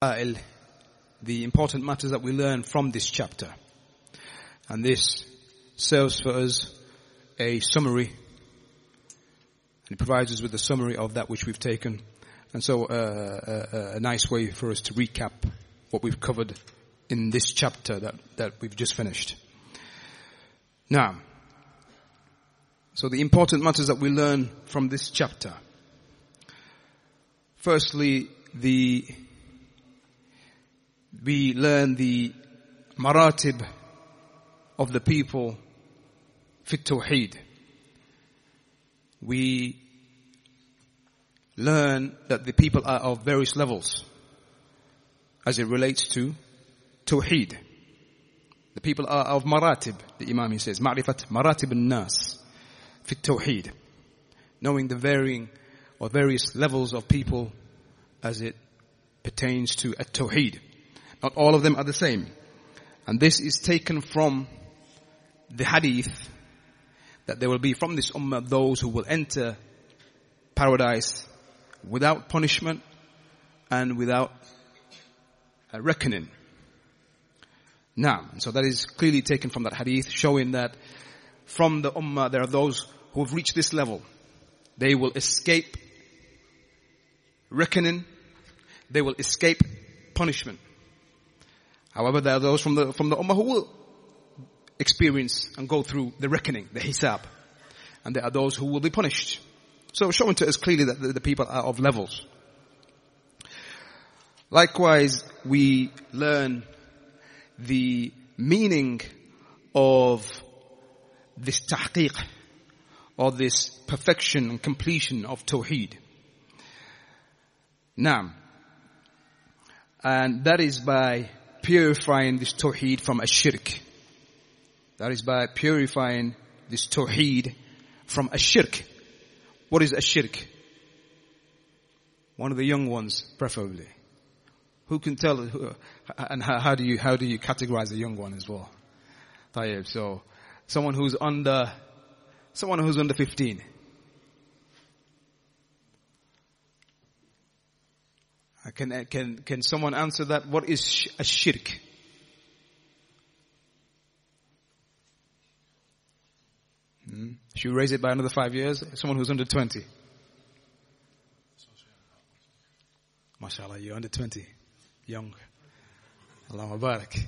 Uh, the important matters that we learn from this chapter. And this serves for us a summary. And it provides us with a summary of that which we've taken. And so uh, a, a nice way for us to recap what we've covered in this chapter that, that we've just finished. Now, so the important matters that we learn from this chapter. Firstly, the we learn the maratib of the people fit tawheed. We learn that the people are of various levels as it relates to tawheed. The people are of maratib, the Imam he says, ma'rifat maratib al-nas fit tawheed. Knowing the varying or various levels of people as it pertains to a tawheed. Not all of them are the same. And this is taken from the hadith that there will be from this ummah those who will enter paradise without punishment and without a reckoning. Now, so that is clearly taken from that hadith showing that from the ummah there are those who have reached this level. They will escape reckoning. They will escape punishment. However, there are those from the, from the Ummah who will experience and go through the reckoning, the hisab. And there are those who will be punished. So showing to us clearly that the, the people are of levels. Likewise, we learn the meaning of this tahqiq, or this perfection and completion of tawheed. Now, and that is by purifying this tawheed from a shirk. That is by purifying this tawheed from a shirk. What is a shirk? One of the young ones, preferably. Who can tell, who, and how, how, do you, how do you categorize a young one as well? Tayyib, so, someone who's under, someone who's under 15. Can, can, can someone answer that? What is a shirk? Hmm? Should we raise it by another five years? Someone who's under 20. MashaAllah, you're under 20. Young. Allah Mubarak.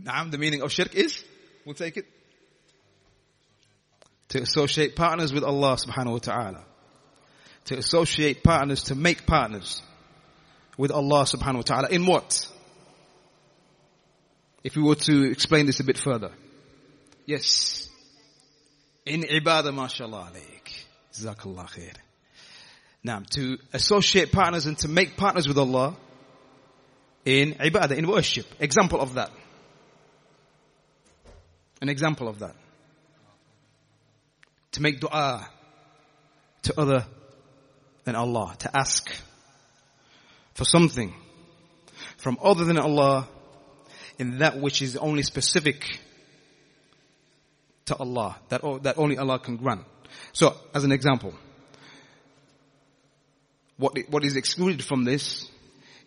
Naam, the meaning of shirk is, we'll take it, to associate partners with Allah subhanahu wa ta'ala to associate partners, to make partners with Allah subhanahu wa ta'ala. In what? If we were to explain this a bit further. Yes. In ibadah, mashallah alayk. Jazakallah khair. Now, to associate partners and to make partners with Allah in ibadah, in worship. Example of that. An example of that. To make dua to other than Allah, to ask for something from other than Allah in that which is only specific to Allah, that, that only Allah can grant. So, as an example, what, what is excluded from this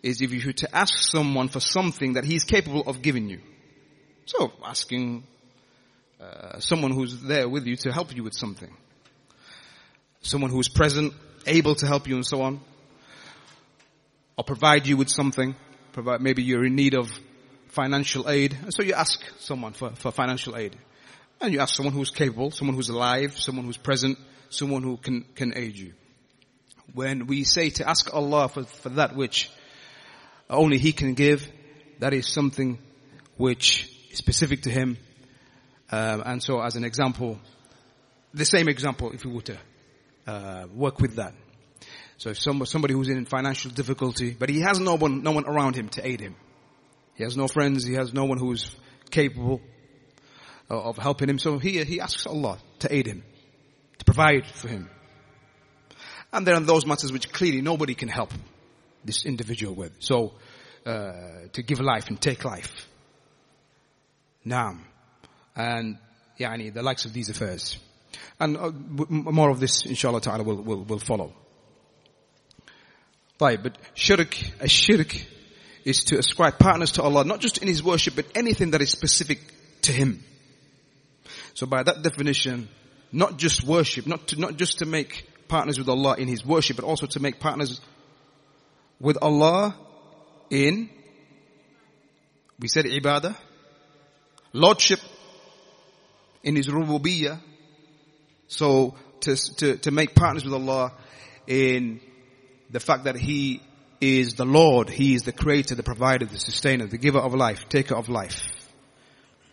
is if you were to ask someone for something that he's capable of giving you. So, asking uh, someone who's there with you to help you with something. Someone who's present able to help you and so on. Or provide you with something. Provide, maybe you're in need of financial aid. And so you ask someone for, for financial aid. And you ask someone who's capable, someone who's alive, someone who's present, someone who can, can aid you. When we say to ask Allah for, for that which only He can give, that is something which is specific to Him. Um, and so as an example, the same example if we were to uh, work with that. So if some, somebody who's in financial difficulty, but he has no one, no one around him to aid him. He has no friends, he has no one who's capable of helping him. So he, he asks Allah to aid him, to provide for him. And there are those matters which clearly nobody can help this individual with. So, uh, to give life and take life. Naam. And, yani, the likes of these affairs. And uh, more of this, inshallah ta'ala, will, will, will follow. Right, but shirk, a shirk is to ascribe partners to Allah, not just in His worship, but anything that is specific to Him. So by that definition, not just worship, not to, not just to make partners with Allah in His worship, but also to make partners with Allah in, we said ibadah, lordship, in His rububiyyah. So to, to, to make partners with Allah in the fact that He is the Lord, He is the creator, the provider, the sustainer, the giver of life, taker of life.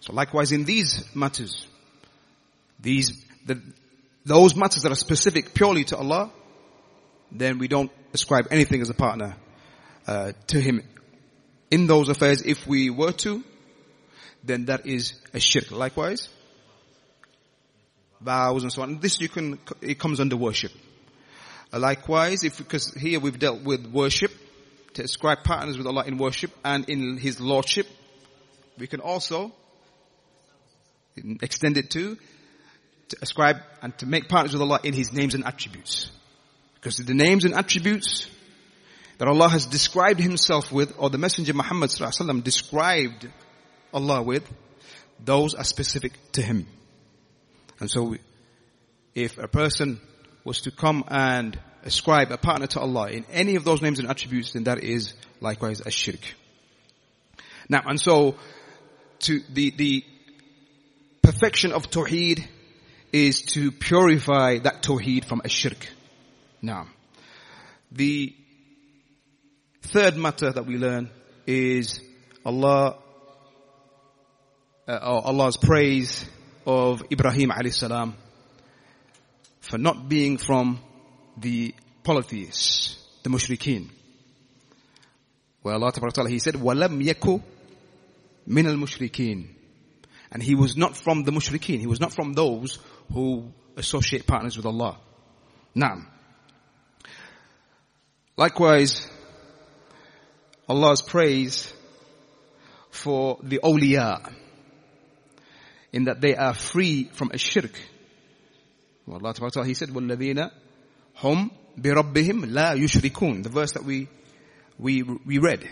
So likewise in these matters, these, the, those matters that are specific purely to Allah, then we don't ascribe anything as a partner uh, to Him. In those affairs, if we were to, then that is a shirk. Likewise, vows and so on. This you can, it comes under worship. Likewise, if, because here we've dealt with worship, to ascribe partners with Allah in worship and in His Lordship, we can also extend it to, to ascribe and to make partners with Allah in His names and attributes. Because the names and attributes that Allah has described Himself with, or the Messenger Muhammad Sallallahu Alaihi Wasallam described Allah with, those are specific to Him. And so, if a person was to come and ascribe a partner to Allah in any of those names and attributes, then that is likewise a shirk. Now, and so, to the, the perfection of Tawheed is to purify that Tawheed from a shirk. Now, the third matter that we learn is Allah, uh, Allah's praise of Ibrahim alayhi salam for not being from the polytheists, the mushrikeen. Well, Allah Ta'ala, He said, وَلَمْ يَكُ مِنَ الْمُشْرِكِينَ And He was not from the mushrikeen. He was not from those who associate partners with Allah. Now, likewise, Allah's praise for the awliya in that they are free from a shirk well, Allah Ta'ala, He said, وَالَّذِينَ هُمْ بِرَبِّهِمْ لَا يُشْرِكُونَ The verse that we, we, we read.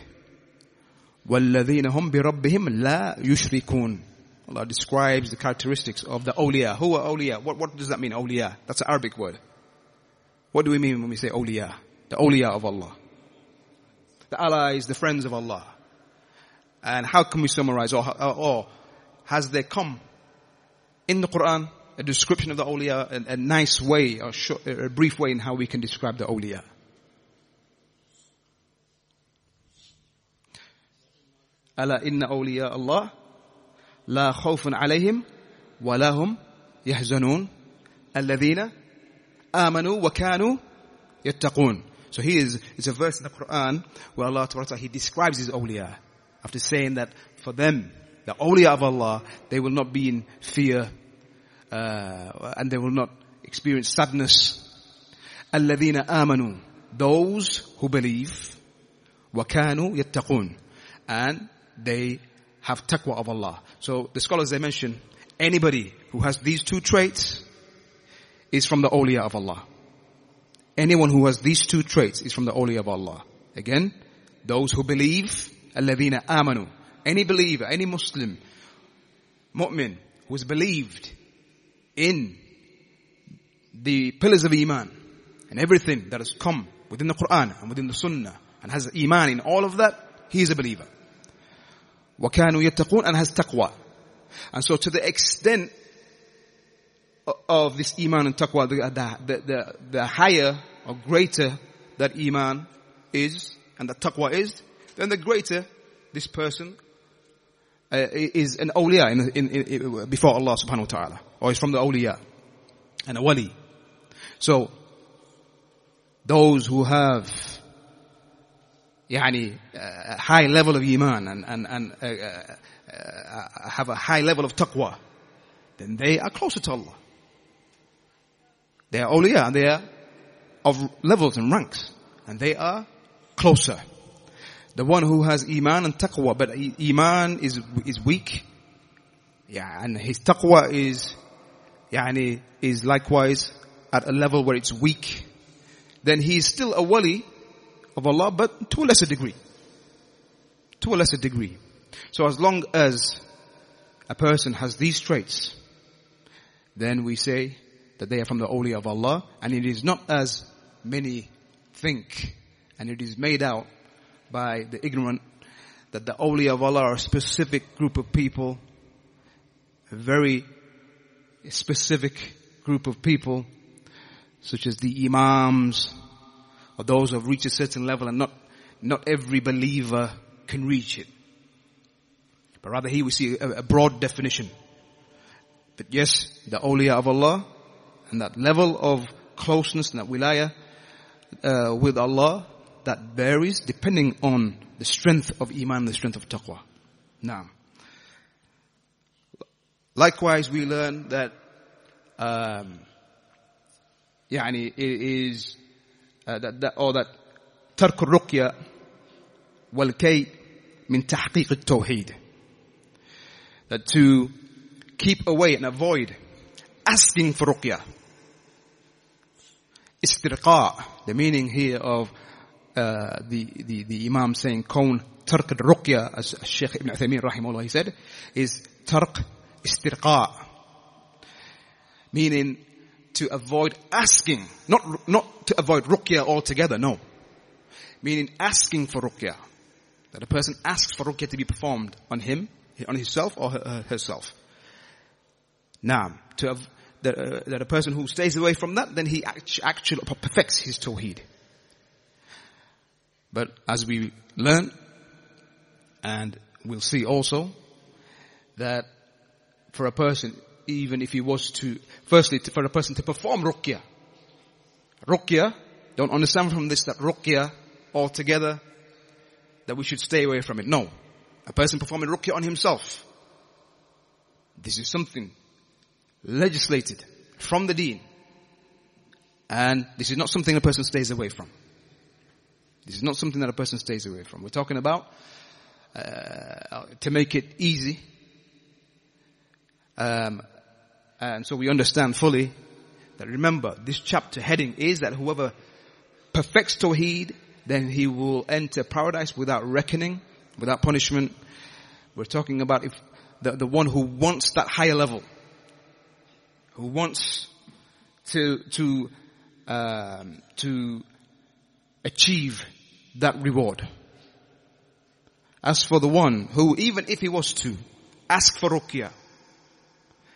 وَالَّذِينَ هُمْ بِرَبِّهِمْ لَا يُشْرِكُونَ Allah describes the characteristics of the awliya. Who are awliya? What, what does that mean, awliya? That's an Arabic word. What do we mean when we say awliya? The awliya of Allah. The allies, the friends of Allah. And how can we summarize or, or, or has there come in the Quran a description of the awliya, a, a nice way, or short, a brief way in how we can describe the awliya. ألا إن أولياء الله لا خوف عليهم ولا هم يحزنون الذين آمنوا وكانوا يتقون. So here is, is a verse in the Quran where Allah Ta'ala, He describes His awliya after saying that for them, the awliya of Allah, they will not be in fear uh, and they will not experience sadness. الذين آمنوا those who believe وكانوا يتقون and they have taqwa of Allah. So the scholars they mention anybody who has these two traits is from the awliya of Allah. Anyone who has these two traits is from the awliya of Allah. Again, those who believe, الذين آمنوا. Any believer, any Muslim, mu'min, who has believed in the pillars of Iman and everything that has come within the Quran and within the Sunnah and has Iman in all of that, he is a believer. وَكَانُوا يَتَّقُونَ and has taqwa. And so to the extent of this Iman and taqwa, the, the, the, the higher or greater that Iman is and that taqwa is, then the greater this person uh, is an awliya in, in, in, before Allah subhanahu wa ta'ala. Or is from the awliya. And a wali. So, those who have يعني, a high level of iman and, and, and uh, uh, uh, have a high level of taqwa, then they are closer to Allah. They are awliya and they are of levels and ranks. And they are closer. The one who has iman and taqwa, but iman is, is weak. Yeah, and his taqwa is, yani, is likewise at a level where it's weak. Then he is still a wali of Allah, but to a lesser degree. To a lesser degree. So as long as a person has these traits, then we say that they are from the awliya of Allah, and it is not as many think, and it is made out by the ignorant that the awliya of Allah are a specific group of people, a very specific group of people, such as the imams, or those who have reached a certain level and not, not every believer can reach it. But rather here we see a, a broad definition. But yes, the awliya of Allah and that level of closeness and that wilaya uh, with Allah that varies depending on the strength of iman, the strength of taqwa. Now, likewise we learn that um, يعني it is uh, that, that or that ترك الرقية والكي من تحقيق التوحيد that to keep away and avoid asking for ruqya istirqa the meaning here of uh, the, the, the Imam saying kawn tarq ruqya as Sheikh Ibn Uthaymeen rahimahullah he said, is tarq istirqa. Meaning to avoid asking, not, not to avoid ruqya altogether, no. Meaning asking for ruqya. That a person asks for ruqya to be performed on him, on himself or her, herself. Naam. To have, that, uh, that a person who stays away from that, then he act- actually perfects his tawheed but as we learn, and we'll see also, that for a person, even if he was to, firstly, for a person to perform ruqya, ruqya, don't understand from this that ruqya altogether, that we should stay away from it. No. A person performing ruqya on himself, this is something legislated from the deen. And this is not something a person stays away from. This is not something that a person stays away from. We're talking about uh, to make it easy. Um, and so we understand fully that remember, this chapter heading is that whoever perfects Tawheed, then he will enter paradise without reckoning, without punishment. We're talking about if the, the one who wants that higher level, who wants to, to, um, to achieve that reward. As for the one who, even if he was to ask for ruqya,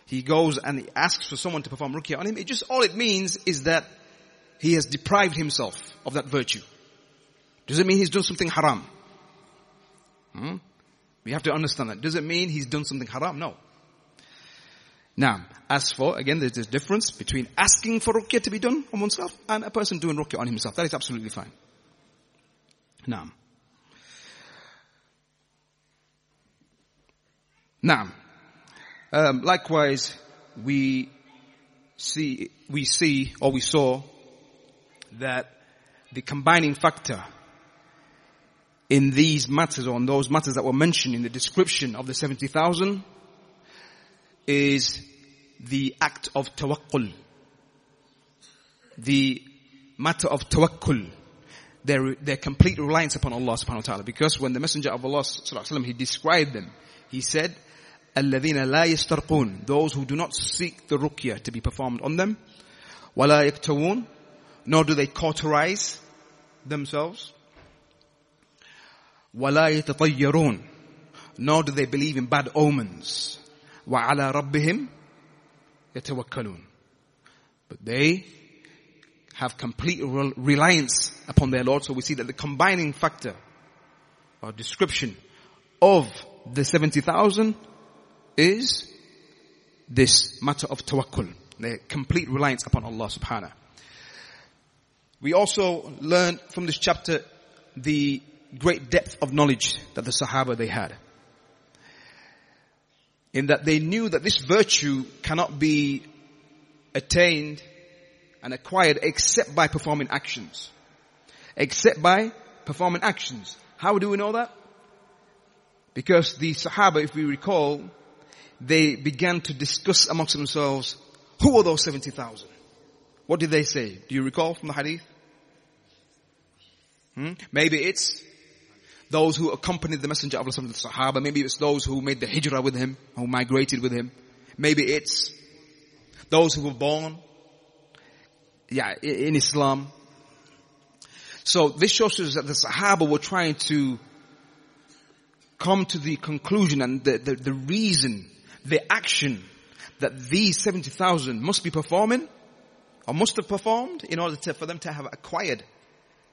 he goes and he asks for someone to perform ruqya on him, it just, all it means is that he has deprived himself of that virtue. Does it mean he's done something haram? Hmm? We have to understand that. Does it mean he's done something haram? No. Now, as for, again, there's this difference between asking for ruqya to be done on oneself and a person doing ruqya on himself. That is absolutely fine. Now, now, um, likewise, we see, we see, or we saw that the combining factor in these matters, or in those matters that were mentioned in the description of the 70,000, is the act of tawakkul. The matter of tawakkul their, their complete reliance upon Allah subhanahu wa ta'ala. Because when the Messenger of Allah sallallahu he described them, he said, الَّذِينَ لَا يَسْتَرْقُونَ Those who do not seek the ruqyah to be performed on them. وَلَا يَكْتَوُونَ Nor do they cauterize themselves. وَلَا يَتَطَيَّرُونَ Nor do they believe in bad omens. وَعَلَى رَبِّهِمْ يَتَوَكَّلُونَ But they have complete reliance upon their Lord. So we see that the combining factor or description of the 70,000 is this matter of tawakkul, their complete reliance upon Allah subhanahu. We also learn from this chapter the great depth of knowledge that the Sahaba they had. In that they knew that this virtue cannot be attained and acquired except by performing actions. Except by performing actions. How do we know that? Because the Sahaba, if we recall, they began to discuss amongst themselves, who were those 70,000? What did they say? Do you recall from the hadith? Hmm? Maybe it's those who accompanied the Messenger of Allah, the Sahaba. Maybe it's those who made the hijrah with him, who migrated with him. Maybe it's those who were born, yeah, in Islam. So this shows us that the Sahaba were trying to come to the conclusion and the, the, the reason, the action that these 70,000 must be performing or must have performed in order to, for them to have acquired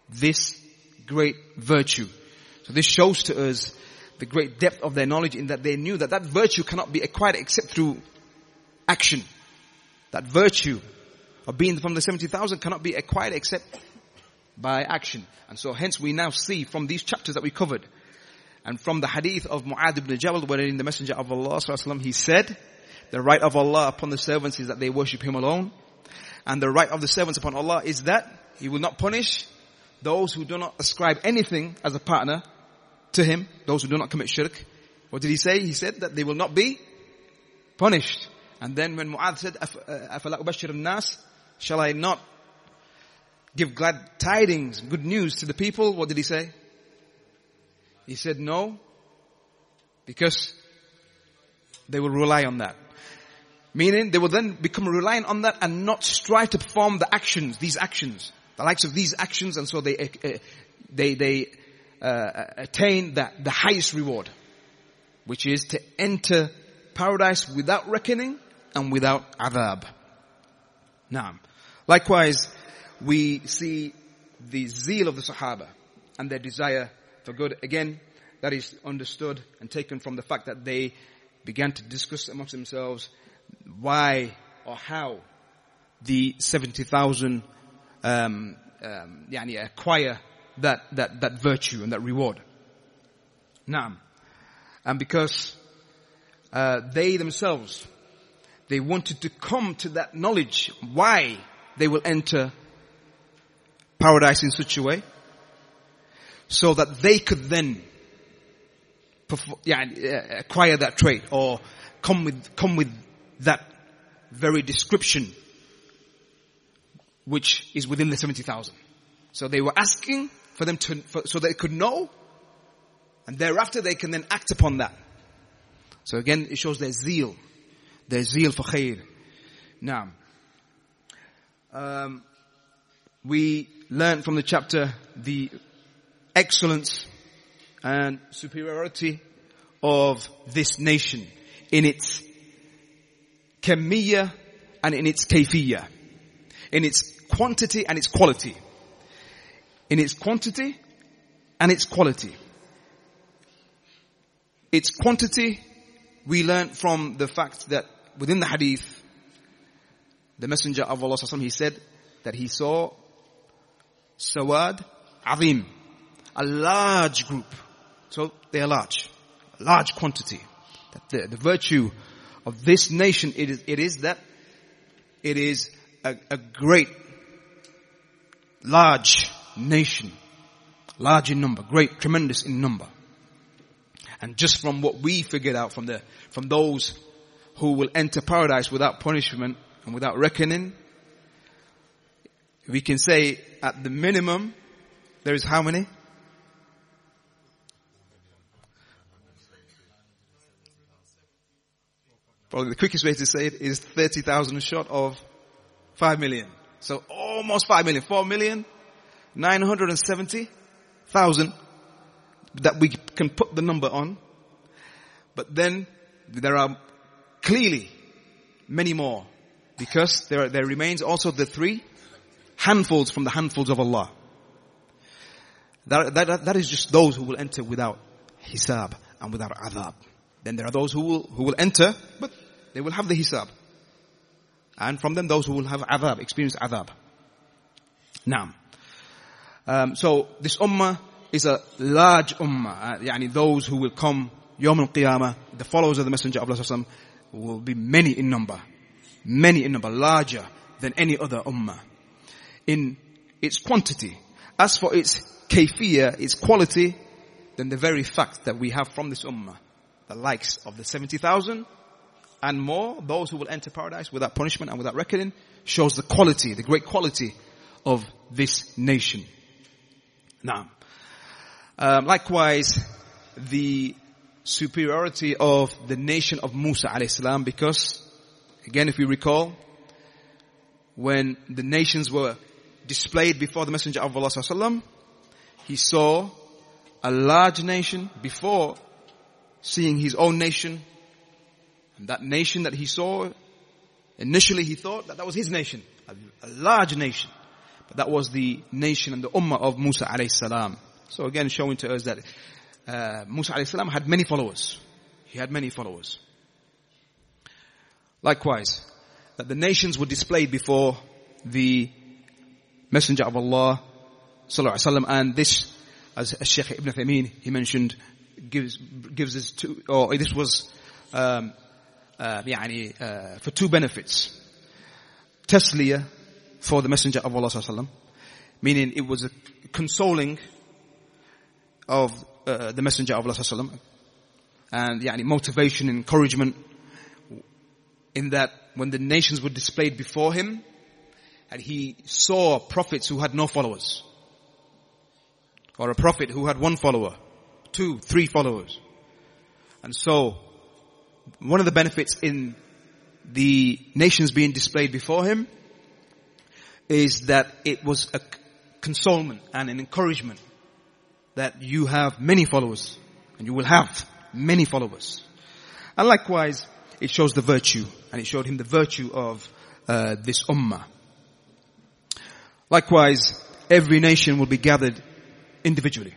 this great virtue. So this shows to us the great depth of their knowledge in that they knew that that virtue cannot be acquired except through action. That virtue of being from the 70,000 cannot be acquired except by action. And so hence we now see from these chapters that we covered and from the hadith of Mu'adh ibn Jabal wherein the messenger of Allah he said, the right of Allah upon the servants is that they worship Him alone. And the right of the servants upon Allah is that He will not punish those who do not ascribe anything as a partner to Him, those who do not commit shirk. What did He say? He said that they will not be punished. And then when Mu'adh said, أَفَلَا أُبَشِّرُ النَّاسِ Shall I not give glad tidings, good news to the people? What did he say? He said no, because they will rely on that. Meaning they will then become reliant on that and not strive to perform the actions, these actions, the likes of these actions, and so they uh, they they uh, attain the, the highest reward, which is to enter paradise without reckoning and without adhab. Now, likewise, we see the zeal of the Sahaba and their desire for good. Again, that is understood and taken from the fact that they began to discuss amongst themselves why or how the 70,000 um, um, yani acquire that, that, that virtue and that reward. Now, and because uh, they themselves, they wanted to come to that knowledge why they will enter paradise in such a way so that they could then perform, yeah, acquire that trait or come with, come with that very description which is within the 70,000. So they were asking for them to, for, so they could know and thereafter they can then act upon that. So again, it shows their zeal, their zeal for khair. Now, um, we learn from the chapter the excellence and superiority of this nation in its kamiya and in its kayfiyya. In its quantity and its quality. In its quantity and its quality. Its quantity, we learn from the fact that within the hadith, the messenger of Allah he said that he saw Sawad Azim, a large group. So they are large, A large quantity. The, the virtue of this nation, it is, it is that it is a, a great, large nation. Large in number, great, tremendous in number. And just from what we figured out from the, from those who will enter paradise without punishment and without reckoning, we can say at the minimum, there is how many? Probably the quickest way to say it is 30,000 short of 5 million. So almost 5 million. 4 million, 970,000 that we can put the number on. But then there are clearly many more because there, there remains also the three handfuls from the handfuls of Allah. That, that, that is just those who will enter without hisab and without adhab. Then there are those who will, who will enter, but they will have the hisab. And from them those who will have adhab, experience adhab. Now, um, so this ummah is a large ummah. Uh, yani those who will come Yom al-Qiyamah, the followers of the Messenger of Allah will be many in number. Many in number, larger than any other ummah. In its quantity. As for its kayfiyah, its quality, then the very fact that we have from this ummah the likes of the 70,000 and more, those who will enter paradise without punishment and without reckoning, shows the quality, the great quality of this nation. Now, Um, likewise, the superiority of the nation of Musa alayhi because, again if we recall, when the nations were displayed before the Messenger of Allah sallam, he saw a large nation before seeing his own nation. And that nation that he saw, initially he thought that that was his nation, a, a large nation. But that was the nation and the ummah of Musa alayhi salam. So again showing to us that uh, Musa alayhi salam had many followers. He had many followers. Likewise, that the nations were displayed before the messenger of Allah, sallallahu alaihi wasallam, and this, as Sheikh Ibn Uthaymeen, he mentioned, gives, gives us two, or this was, um, uh, يعني, uh, for two benefits. Tasliya for the messenger of Allah sallallahu alaihi wasallam, meaning it was a consoling of uh, the messenger of Allah sallallahu alaihi wasallam, and يعني, motivation, encouragement, in that when the nations were displayed before him, and he saw prophets who had no followers. Or a prophet who had one follower, two, three followers. And so, one of the benefits in the nations being displayed before him is that it was a consolement and an encouragement that you have many followers and you will have many followers. And likewise, it shows the virtue and it showed him the virtue of uh, this ummah. Likewise, every nation will be gathered individually,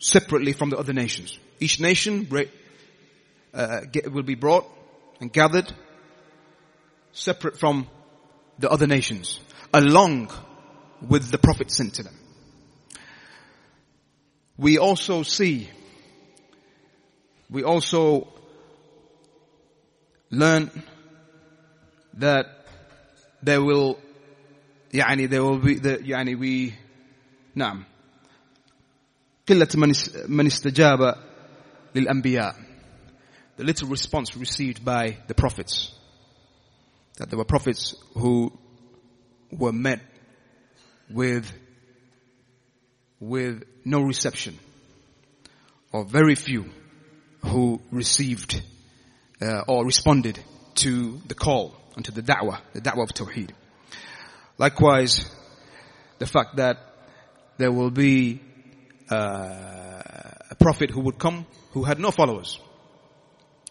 separately from the other nations. Each nation uh, will be brought and gathered separate from the other nations, along with the prophet sent to them. We also see, we also learn that there will يعني there will be the, يعني we نعم قلة من من استجاب للأنبياء the little response received by the prophets that there were prophets who were met with with no reception or very few who received uh, or responded to the call and to the da'wah, the da'wah of Tawheed. Likewise, the fact that there will be uh, a prophet who would come who had no followers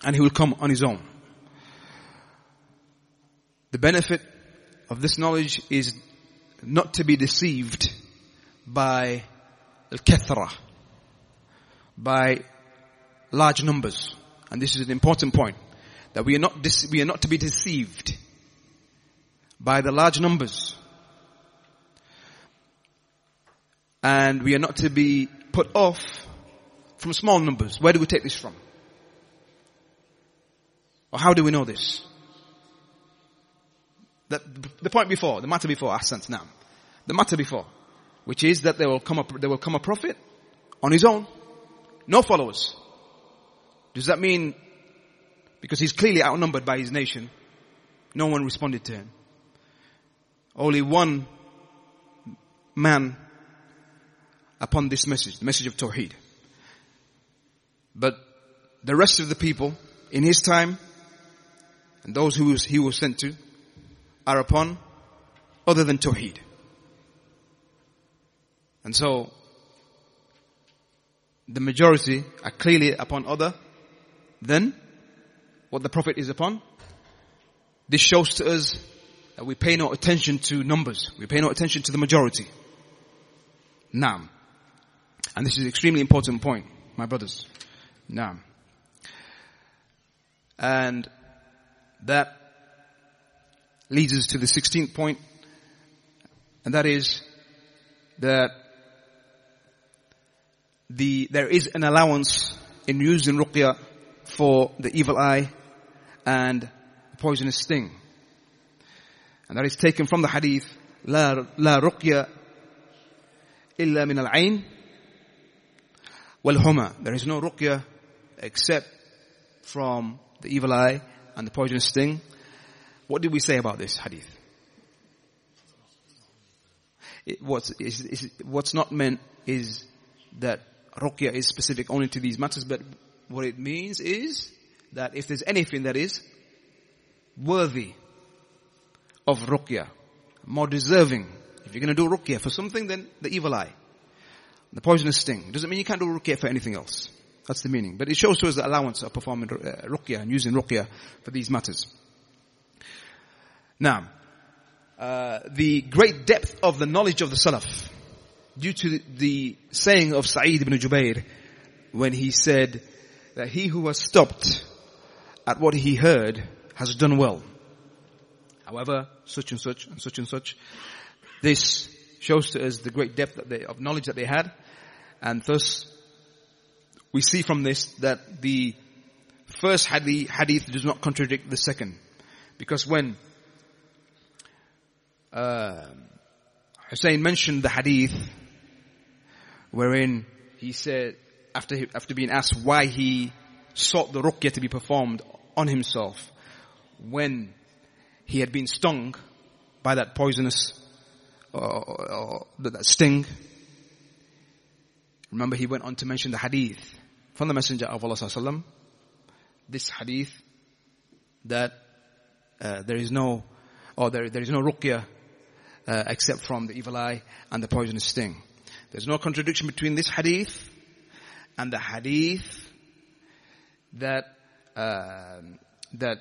and he will come on his own. The benefit of this knowledge is not to be deceived by al-kathra, by large numbers. And this is an important point. That we are not, we are not to be deceived by the large numbers. And we are not to be put off from small numbers. Where do we take this from? Or how do we know this? That, the point before, the matter before, Ahsant now. The matter before, which is that there will come a, there will come a prophet on his own. No followers. Does that mean because he's clearly outnumbered by his nation, no one responded to him? Only one man upon this message, the message of Tawheed. But the rest of the people in his time and those who he was sent to are upon other than Tawheed. And so the majority are clearly upon other than what the Prophet is upon. This shows to us that we pay no attention to numbers. We pay no attention to the majority. Now, and this is an extremely important point, my brothers. Now, and that leads us to the 16th point, and that is that the, there is an allowance in using ruqya for the evil eye and the poisonous sting. And that is taken from the hadith, لا, لا رقية إلا من العين Walhuma. There is no ruqya except from the evil eye and the poisonous sting. What did we say about this hadith? It, what's, is, is, what's not meant is that ruqya is specific only to these matters, but what it means is that if there's anything that is worthy of ruqya, more deserving, if you're going to do ruqya for something, then the evil eye the poisonous sting. Doesn't mean you can't do ruqya for anything else. That's the meaning. But it shows to us the allowance of performing uh, and using ruqya for these matters. Now, uh, the great depth of the knowledge of the Salaf, due to the, saying of Sa'id ibn Jubair, when he said that he who has stopped at what he heard has done well. However, such and such and such and such, this shows to us the great depth they, of knowledge that they had, and thus we see from this that the first hadith, hadith does not contradict the second, because when uh, Hussein mentioned the hadith wherein he said, after, after being asked why he sought the ruqyah to be performed on himself when he had been stung by that poisonous uh, uh, that sting. Remember he went on to mention the hadith from the Messenger of Allah sallallahu this hadith that uh, there is no, or there, there is no ruqyah uh, except from the evil eye and the poisonous sting. There's no contradiction between this hadith and the hadith that uh, that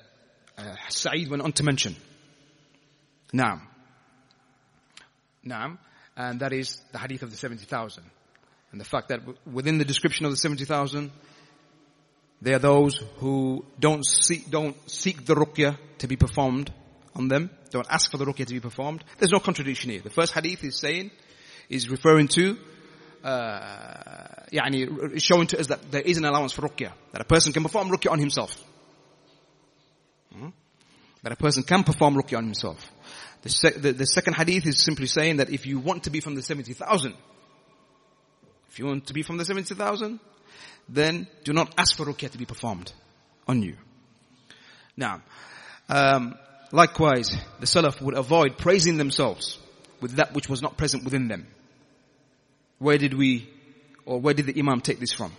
uh, Sa'id went on to mention. Naam. Naam. And that is the hadith of the 70,000. And the fact that within the description of the 70,000, there are those who don't seek, don't seek the ruqyah to be performed on them. Don't ask for the ruqyah to be performed. There's no contradiction here. The first hadith is saying, is referring to, uh, is showing to us that there is an allowance for ruqyah. That a person can perform ruqyah on himself. Hmm? That a person can perform ruqyah on himself. The, sec- the, the second hadith is simply saying that if you want to be from the 70,000, if you want to be from the 70,000, then do not ask for ruqyah to be performed on you. Now, um, likewise, the Salaf would avoid praising themselves with that which was not present within them. Where did we, or where did the Imam take this from?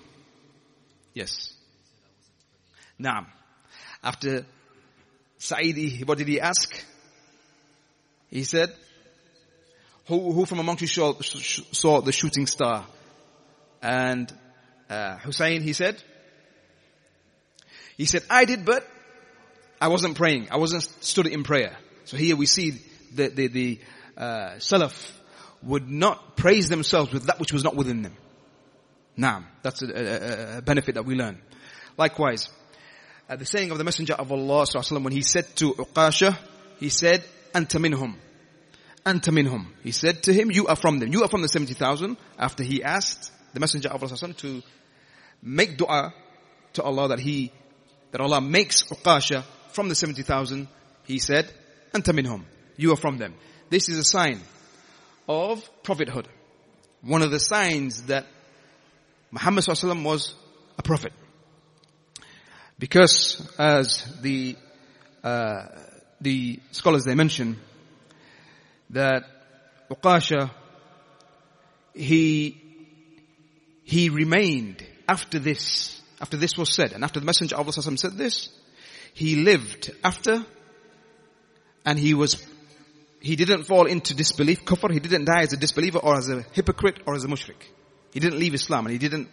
Yes. Now, after Sa'idi, what did he ask? He said, who, who from amongst you saw, saw the shooting star? And uh, Hussein, he said, he said, I did, but I wasn't praying. I wasn't stood in prayer. So here we see the, the, the uh, Salaf would not praise themselves with that which was not within them. Now, that's a, a, a benefit that we learn. Likewise, uh, the saying of the Messenger of Allah when he said to Uqasha, he said, Minhum. Anta minhum. He said to him, you are from them. You are from the 70,000 after he asked the Messenger of Allah to make dua to Allah that he, that Allah makes Uqasha from the 70,000. He said, Anta minhum. You are from them. This is a sign of prophethood. One of the signs that Muhammad was a prophet. Because as the, uh, the scholars they mention that Uqasha, he, he remained after this, after this was said, and after the Messenger of Allah said this, he lived after, and he was he didn't fall into disbelief, kufr. He didn't die as a disbeliever or as a hypocrite or as a mushrik. He didn't leave Islam and he didn't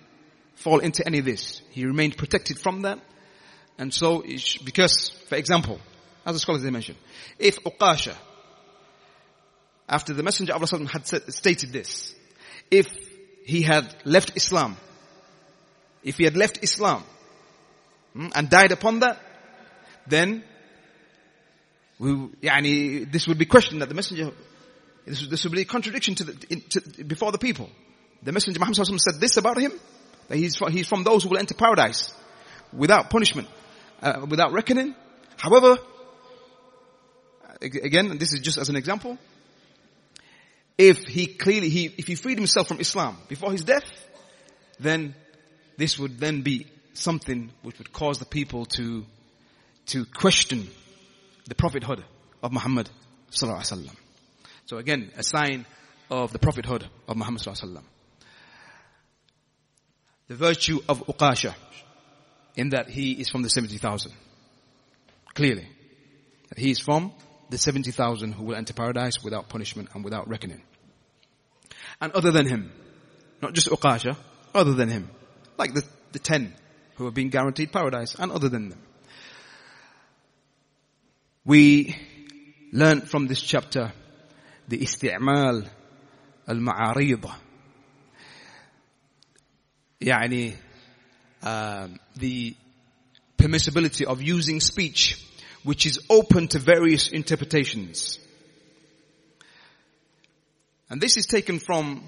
fall into any of this. He remained protected from that. And so, because, for example, as the scholars they mentioned, If Uqasha, after the Messenger of Allah had said, stated this, if he had left Islam, if he had left Islam hmm, and died upon that, then we, yani, this would be questioned that the Messenger, this, this would be a contradiction to the, in, to, before the people. The Messenger Muhammad said this about him, that he's from, he's from those who will enter paradise without punishment, uh, without reckoning. However, again, this is just as an example, if he clearly, he, if he freed himself from Islam before his death, then this would then be something which would cause the people to, to question the prophethood of Muhammad sallallahu alaihi wasallam. So again, a sign of the prophethood of Muhammad sallallahu alaihi wasallam. the virtue of Uqasha in that he is from the 70,000. Clearly. That he is from the 70,000 who will enter paradise without punishment and without reckoning. And other than him, not just Uqasha, other than him, like the, the 10 who have been guaranteed paradise and other than them. We learn from this chapter the isti'mal al-ma'arid. يعني um, the permissibility of using speech which is open to various interpretations. And this is taken from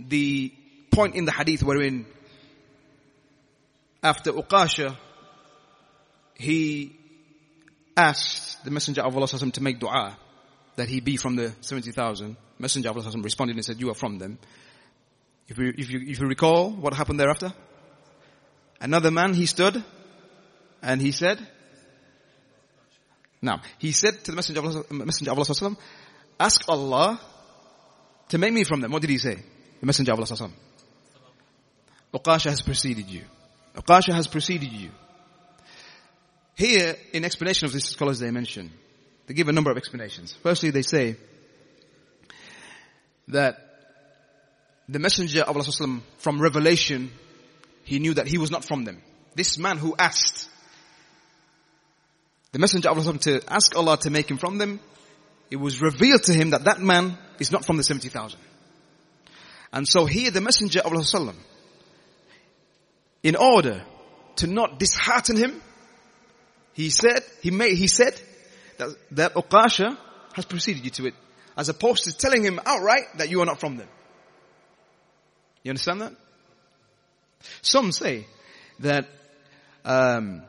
the point in the hadith wherein after Uqasha, he asked the Messenger of Allah to make dua that he be from the 70,000. Messenger of Allah responded and said, you are from them. If you, if you, if you recall what happened thereafter, another man, he stood and he said, now, he said to the Messenger of Allah, Messenger of Allah ask Allah to make me from them. What did he say? The Messenger of Allah Uqasha has preceded you. Uqasha has preceded you. Here, in explanation of this, scholars they mention, they give a number of explanations. Firstly, they say that the messenger of Allah from revelation, he knew that he was not from them. This man who asked the messenger of Allah to ask Allah to make him from them, it was revealed to him that that man is not from the 70,000. And so here the messenger of Allah in order to not dishearten him, he said, he made, he said that, that Uqasha has preceded you to it, as opposed to telling him outright that you are not from them. You understand that? Some say that, um,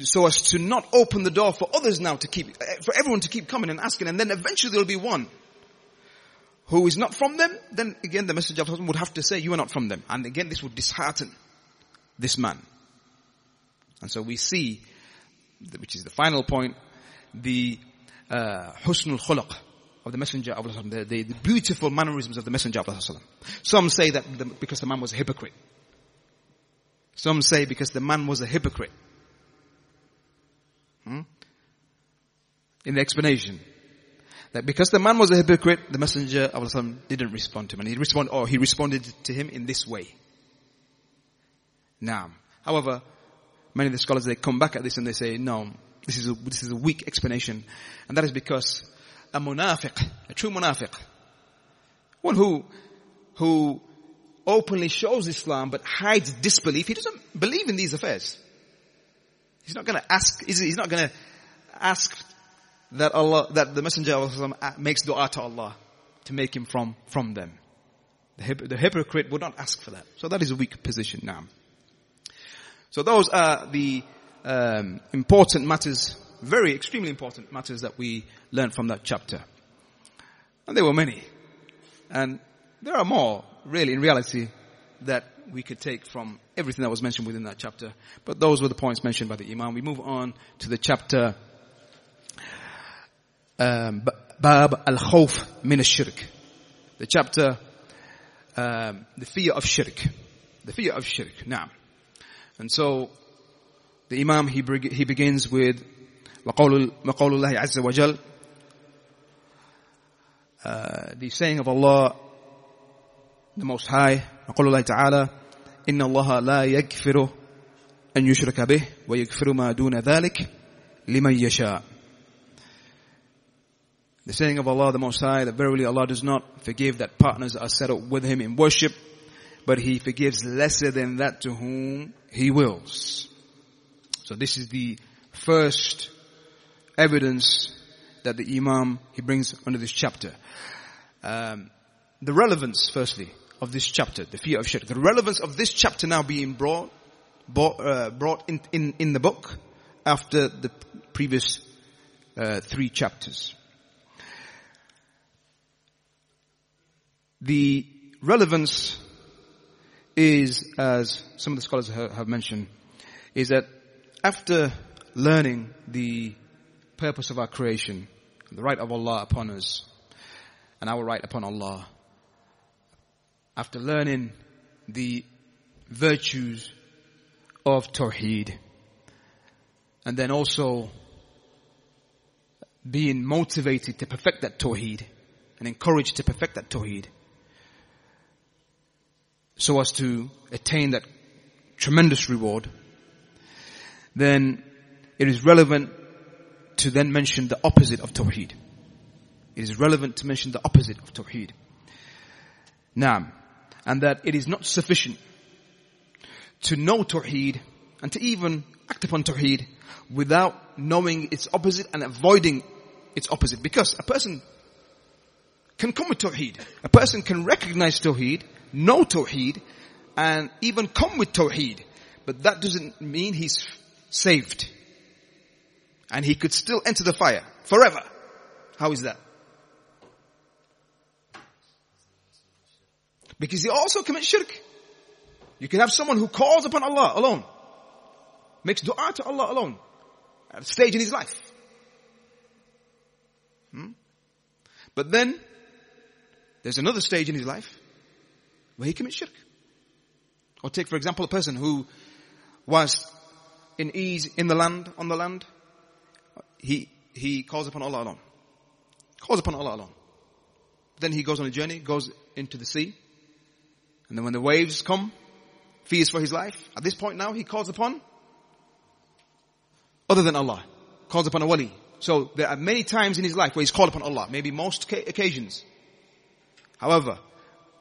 so as to not open the door for others now to keep, for everyone to keep coming and asking, and then eventually there'll be one who is not from them, then again the messenger of Allah would have to say, you are not from them. And again this would dishearten this man. And so we see, which is the final point, the uh, husnul khuluq of the messenger of Allah, the, the, the, beautiful mannerisms of the messenger of Allah. Some say that the, because the man was a hypocrite. Some say because the man was a hypocrite. In the explanation, that because the man was a hypocrite, the messenger of Allah didn't respond to him. And he responded, or he responded to him in this way. Now, however, many of the scholars, they come back at this and they say, no, this is a, this is a weak explanation. And that is because a munafiq, a true munafiq, one who, who openly shows Islam but hides disbelief, he doesn't believe in these affairs. He's not gonna ask, he's not gonna ask that Allah, that the Messenger of Allah makes dua to Allah to make him from, from them. The, the hypocrite would not ask for that. So that is a weak position now. So those are the um, important matters, very extremely important matters that we learned from that chapter. And there were many. And there are more, really, in reality, that we could take from everything that was mentioned within that chapter. But those were the points mentioned by the Imam. We move on to the chapter um, Bab al-Khawf min al-Shirk. The chapter, um, the fear of shirk. The fear of shirk. Now. And so, the Imam, he, he begins with وقول, وقول الله عز وجل uh, the saying of Allah the Most High وقول الله تعالى إن الله لا يغفر أن يشرك به ويغفر ما دون ذلك لمن يشاء the saying of Allah the Most High that verily Allah does not forgive that partners are set up with Him in worship, but He forgives lesser than that to whom He wills. So this is the first evidence that the Imam he brings under this chapter. Um, the relevance, firstly, of this chapter, the fear of shirk. The relevance of this chapter now being brought, brought, uh, brought in, in, in the book after the previous uh, three chapters. The relevance is, as some of the scholars have mentioned, is that after learning the purpose of our creation, the right of Allah upon us, and our right upon Allah, after learning the virtues of Tawheed and then also being motivated to perfect that Tawheed and encouraged to perfect that Tawheed so as to attain that tremendous reward, then it is relevant to then mention the opposite of Tawheed. It is relevant to mention the opposite of Tawheed. Now, and that it is not sufficient to know Tawheed and to even act upon Tawheed without knowing its opposite and avoiding its opposite. Because a person can come with Tawheed. A person can recognize Tawheed, know Tawheed, and even come with Tawheed. But that doesn't mean he's saved. And he could still enter the fire forever. How is that? Because he also commits shirk. You can have someone who calls upon Allah alone. Makes dua to Allah alone. At a stage in his life. Hmm? But then, there's another stage in his life where he commits shirk. Or take for example a person who was in ease in the land, on the land. He, he calls upon Allah alone. Calls upon Allah alone. Then he goes on a journey, goes into the sea. And then when the waves come, fears for his life. At this point now, he calls upon other than Allah. Calls upon a wali. So there are many times in his life where he's called upon Allah. Maybe most occasions. However,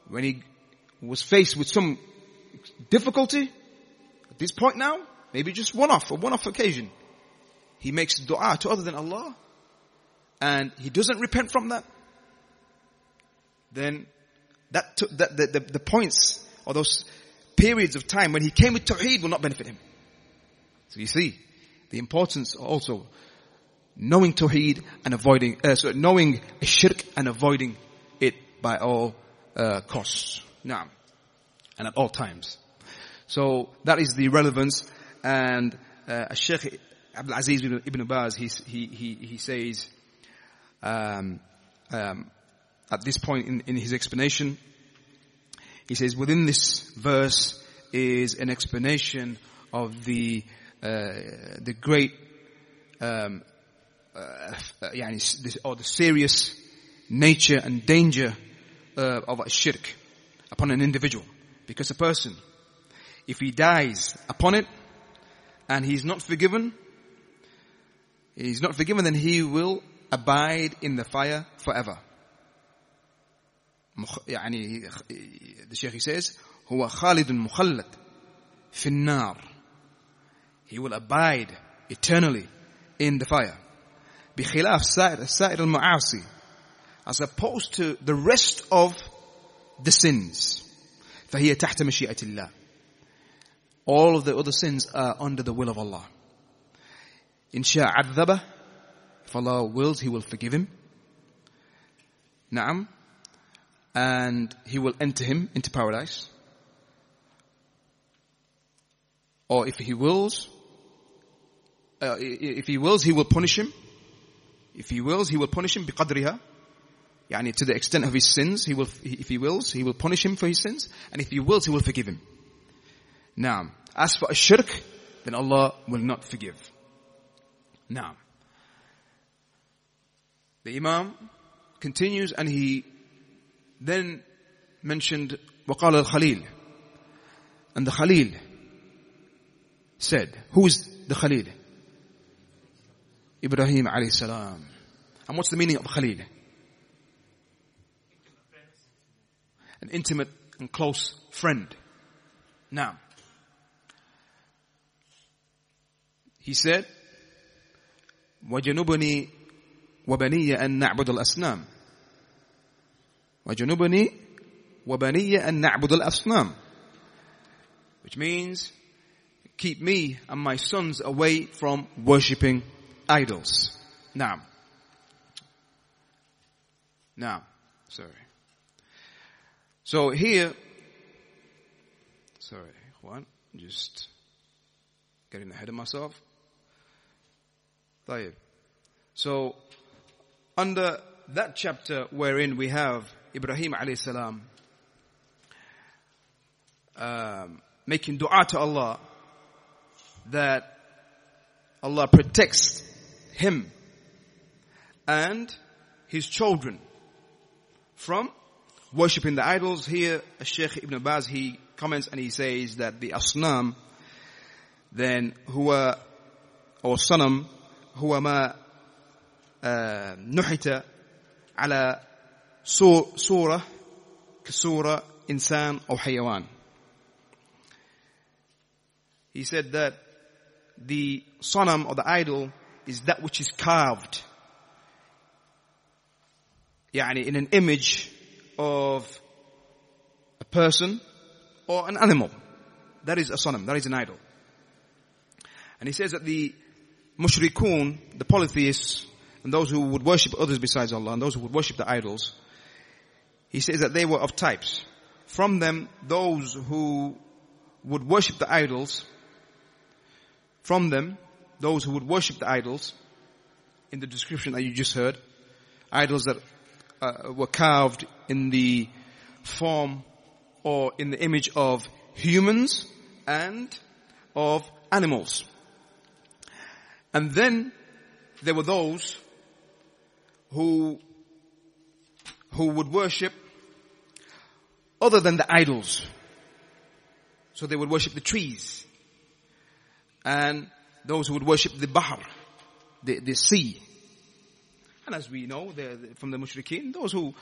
when he was faced with some difficulty, at this point now, maybe just one off, a one off occasion, he makes dua to other than Allah, and he doesn't repent from that, then that, that the, the, the points or those periods of time when he came with Tawheed will not benefit him. So you see, the importance also knowing Tawheed and avoiding, uh, so knowing shirk and avoiding it by all uh, costs. Now, and at all times. So that is the relevance. And uh, Sheikh Abdul Aziz ibn Baz, he, he, he, says, um, um, at this point in, in his explanation, he says within this verse is an explanation of the uh, the great um, uh, or the serious nature and danger uh, of a shirk upon an individual. Because a person, if he dies upon it and he's not forgiven, he's not forgiven, then he will abide in the fire forever. يعني the Shaykh says هو خالد مخلد في النار he will abide eternally in the fire بخلاف سائر سائر المعاصي as opposed to the rest of the sins فهي تحت مشيئة الله all of the other sins are under the will of Allah إن شاء عذبه if Allah wills he will forgive him نعم and he will enter him into paradise. Or if he wills, uh, if he wills, he will punish him. If he wills, he will punish him بقدرها. Yani to the extent of his sins, he will, if he wills, he will punish him for his sins. And if he wills, he will forgive him. Now, as for a shirk, then Allah will not forgive. Now, the Imam continues and he then mentioned Waqal al-Khalil. And the Khalil said, who is the Khalil? Ibrahim alayhi salam. And what's the meaning of Khalil? an intimate and close friend now he said وجنبني وبني أن نعبد الأصنام وجنبني وبني أن نعبد الأصنام which means keep me and my sons away from worshipping idols. Now, now, sorry. So here, sorry, Juan, just getting ahead of myself. So, under that chapter wherein we have Ibrahim alayhi salam um, making dua to Allah that Allah protects him and his children from worshipping the idols. Here, Sheikh Ibn Baz, he comments and he says that the asnam, then huwa, or sanam, huwa ma نحت على صورة كصورة إنسان أو حيوان. He said that the sanam or the idol is that which is carved يعني in an image of a person or an animal. That is a sanam, that is an idol. And he says that the mushrikun, the polytheists, and those who would worship others besides Allah, and those who would worship the idols, he says that they were of types. From them, those who would worship the idols, from them, those who would worship the idols, in the description that you just heard, idols that uh, were carved in the form or in the image of humans and of animals. And then there were those who, who would worship other than the idols. So they would worship the trees. And those who would worship the Bahr, the, the sea. And as we know from the mushrikeen, those who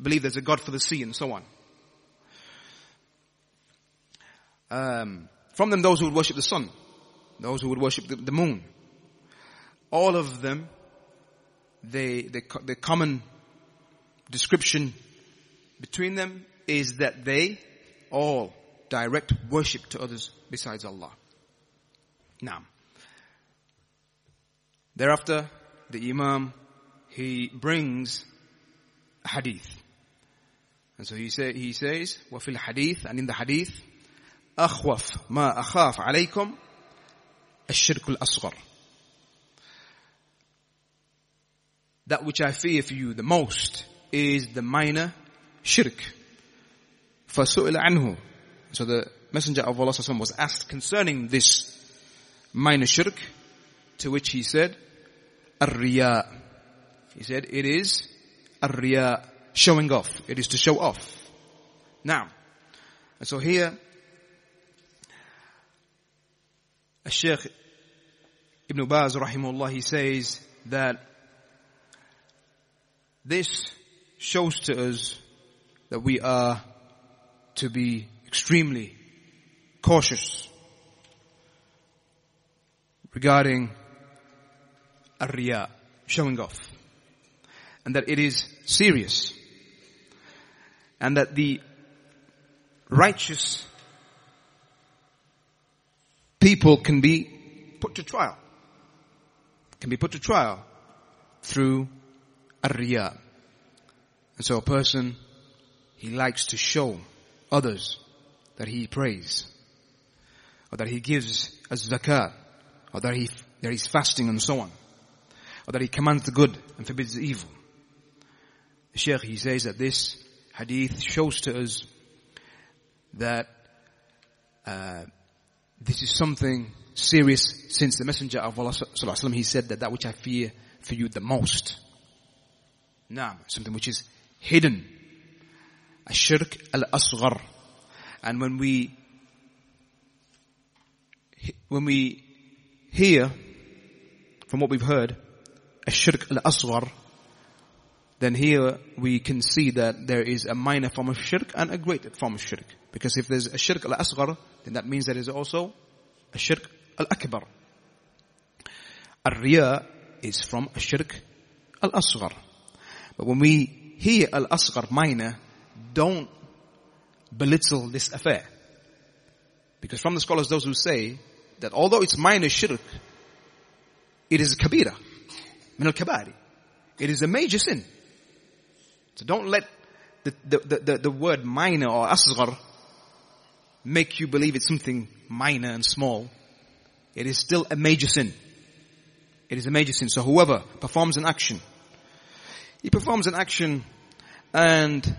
believe there's a God for the sea and so on. Um, from them, those who would worship the sun, those who would worship the, the moon. All of them, they, they, the common description between them is that they all direct worship to others besides Allah. Now, thereafter, the Imam he brings a hadith. And so he say, he says, وفي الحديث and in the hadith, أخوف ما أخاف عليكم الشرك الأصغر. That which I fear for you the most is the minor shirk. فسئل عنه. So the Messenger of Allah was asked concerning this minor shirk, to which he said, الرياء he said, it is a showing off. It is to show off. Now, so here, Sheikh Ibn Baz rahimahullah, he says that this shows to us that we are to be extremely cautious regarding a showing off and that it is serious and that the righteous people can be put to trial, can be put to trial through a riya. And so a person, he likes to show others that he prays, or that he gives as zakat, or that he, that he's fasting and so on, or that he commands the good and forbids the evil. Sheikh, he says that this hadith shows to us that uh, this is something serious since the Messenger of Allah he said that that which I fear for you the most. Now, something which is hidden. Ashirk al-asghar. And when we, when we hear from what we've heard, ashirk al-asghar, then here we can see that there is a minor form of shirk and a great form of shirk. Because if there's a shirk al-asghar, then that means there is also a shirk al-akbar. Al-riya is from a shirk al-asghar. But when we hear al-asghar minor, don't belittle this affair. Because from the scholars, those who say that although it's minor shirk, it is kabira, min al-kabari. It is a major sin. So don't let the, the, the, the word minor or asghar make you believe it's something minor and small. It is still a major sin. It is a major sin. So whoever performs an action, he performs an action and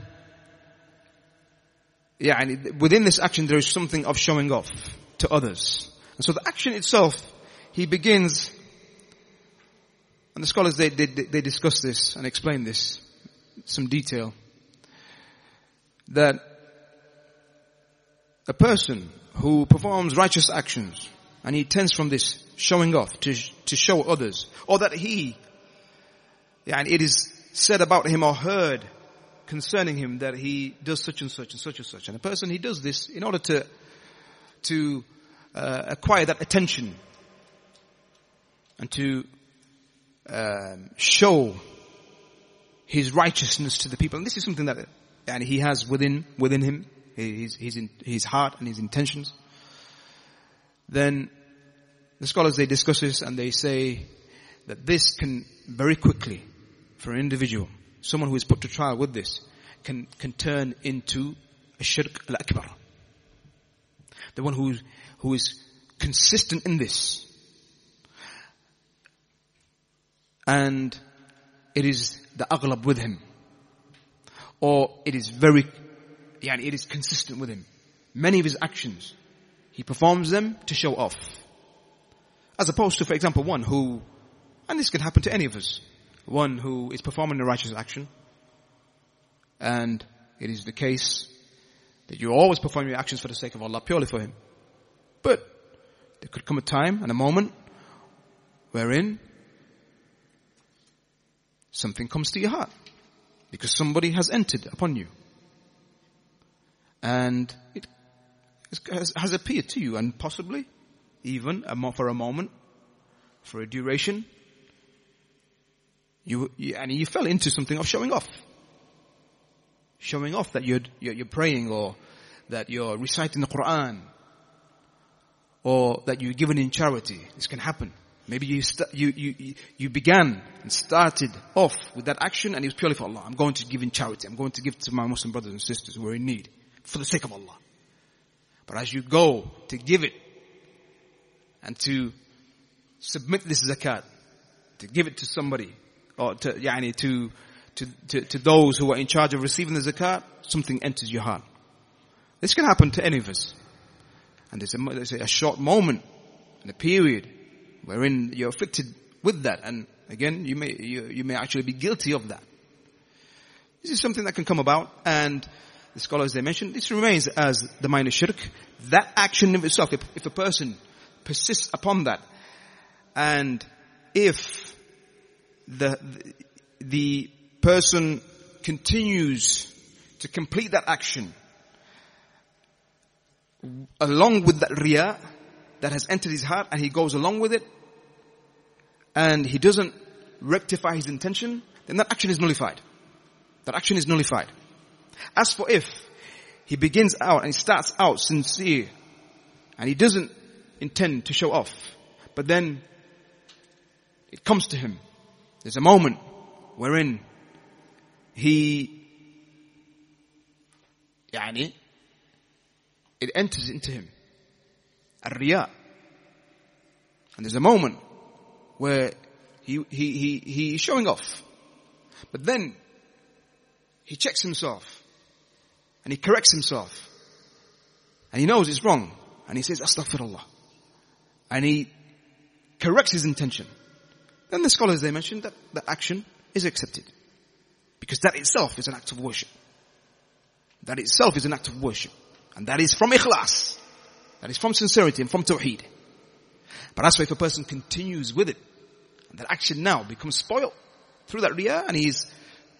yeah, and within this action there is something of showing off to others. And so the action itself, he begins, and the scholars they, they, they discuss this and explain this, some detail, that a person who performs righteous actions and he tends from this showing off to, to show others or that he, and it is said about him or heard concerning him that he does such and such and such and such. And a person, he does this in order to, to uh, acquire that attention and to um, show his righteousness to the people. And this is something that and he has within within him his, his, his heart and his intentions, then the scholars they discuss this and they say that this can very quickly, for an individual, someone who is put to trial with this, can, can turn into a shirk al-akbar. The one who, who is consistent in this. And it is the aghlab with him. Or it is very yani it is consistent with him. Many of his actions, he performs them to show off. As opposed to, for example, one who, and this can happen to any of us, one who is performing a righteous action, and it is the case that you always perform your actions for the sake of Allah, purely for Him. But there could come a time and a moment wherein something comes to your heart because somebody has entered upon you and it has, appeared to you and possibly even for a moment, for a duration, you, you, and you fell into something of showing off. Showing off that you're, you're praying or that you're reciting the Quran or that you're giving in charity. This can happen. Maybe you, st- you, you, you began and started off with that action and it was purely for Allah. I'm going to give in charity. I'm going to give to my Muslim brothers and sisters who are in need for the sake of Allah. But as you go to give it and to submit this zakat, to give it to somebody, or to, yani, to, to, to, to those who are in charge of receiving the zakat, something enters your heart. This can happen to any of us. And there's a, there's a short moment and a period wherein you're afflicted with that. And again, you may, you, you may actually be guilty of that. This is something that can come about and the scholars they mentioned, this remains as the minor shirk. That action of itself, if, if a person persists upon that, and if the, the person continues to complete that action along with that riyah that has entered his heart and he goes along with it and he doesn't rectify his intention, then that action is nullified. That action is nullified. As for if he begins out and he starts out sincere and he doesn't intend to show off, but then it comes to him. There's a moment wherein he, yani, it enters into him. Riya. And there's a moment where he, he, he, he's showing off. But then he checks himself and he corrects himself. And he knows it's wrong. And he says, Astaghfirullah. And he corrects his intention. Then the scholars, they mentioned that the action is accepted. Because that itself is an act of worship. That itself is an act of worship. And that is from ikhlas. That is from sincerity and from tawheed. But as for if a person continues with it, and that action now becomes spoiled through that riyah, and he's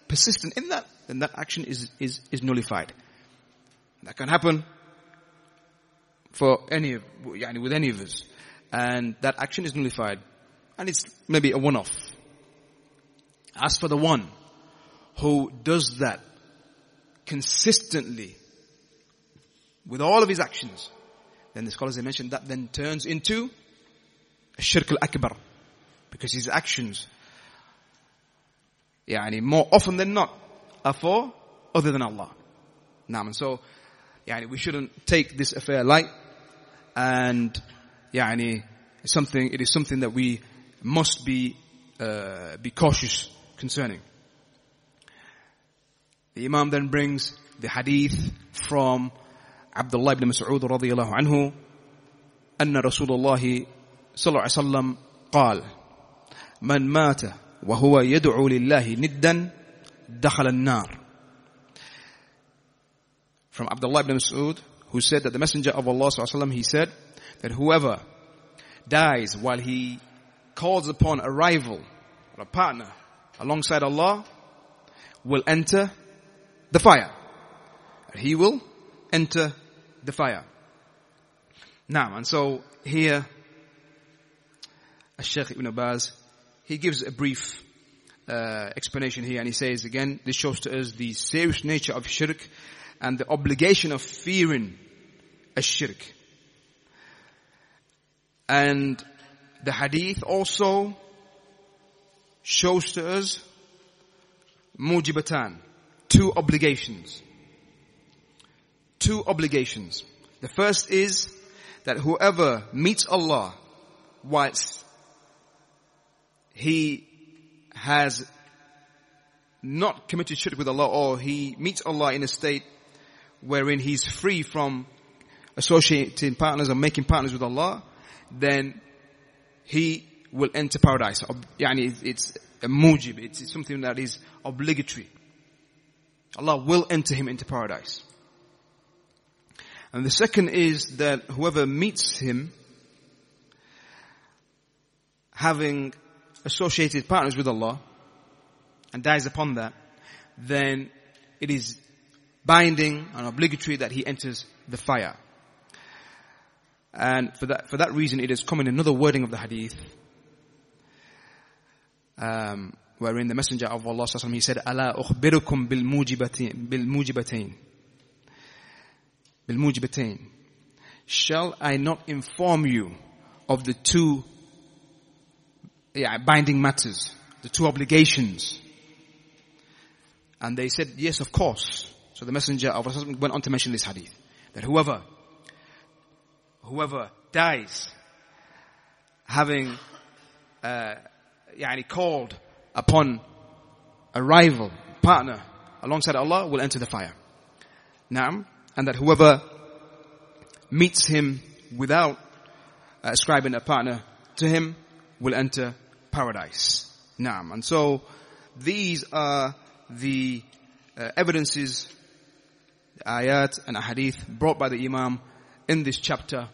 persistent in that, then that action is, is, is nullified. That can happen for any of, yani with any of us. And that action is nullified. And it's maybe a one-off. As for the one who does that consistently with all of his actions, then the scholars they mentioned that then turns into shirk al-akbar. Because his actions, yani more often than not, are for other than Allah. Naam. And so, yani, we shouldn't take this affair light and yani, something, it is something that we must be, uh, be cautious concerning. The Imam then brings the hadith from Abdullah ibn Mas'ud radiyallahu anhu أن رسول الله صلى الله عليه وسلم قال من مات وهو يدعو لله ندا دخل النار From Abdullah ibn Mas'ud who said that the messenger of Allah صلى الله عليه وسلم he said that whoever dies while he calls upon a rival or a partner alongside Allah will enter the fire. He will enter the fire. Now, and so here, Sheikh Ibn Baz, he gives a brief uh, explanation here and he says again, this shows to us the serious nature of shirk and the obligation of fearing a shirk. And the hadith also shows to us mujibatan, two obligations. Two obligations. The first is that whoever meets Allah whilst he has not committed shirk with Allah or he meets Allah in a state wherein he's free from associating partners or making partners with Allah, then he will enter paradise. It's a mujib, it's something that is obligatory. Allah will enter him into paradise. And the second is that whoever meets him having associated partners with Allah and dies upon that, then it is binding and obligatory that he enters the fire. And for that, for that reason, it is come in another wording of the hadith, um, wherein the Messenger of Allah he said, "Allah ukhbirukum bil mujibatain, mujibatain." Shall I not inform you of the two yeah, binding matters, the two obligations? And they said, yes, of course. So the messenger of Allah went on to mention this hadith. That whoever, whoever dies having, uh, yani called upon a rival, partner, alongside Allah will enter the fire. Now, and that whoever meets him without uh, ascribing a partner to him will enter paradise. Naam. And so these are the uh, evidences, the ayat and ahadith brought by the Imam in this chapter.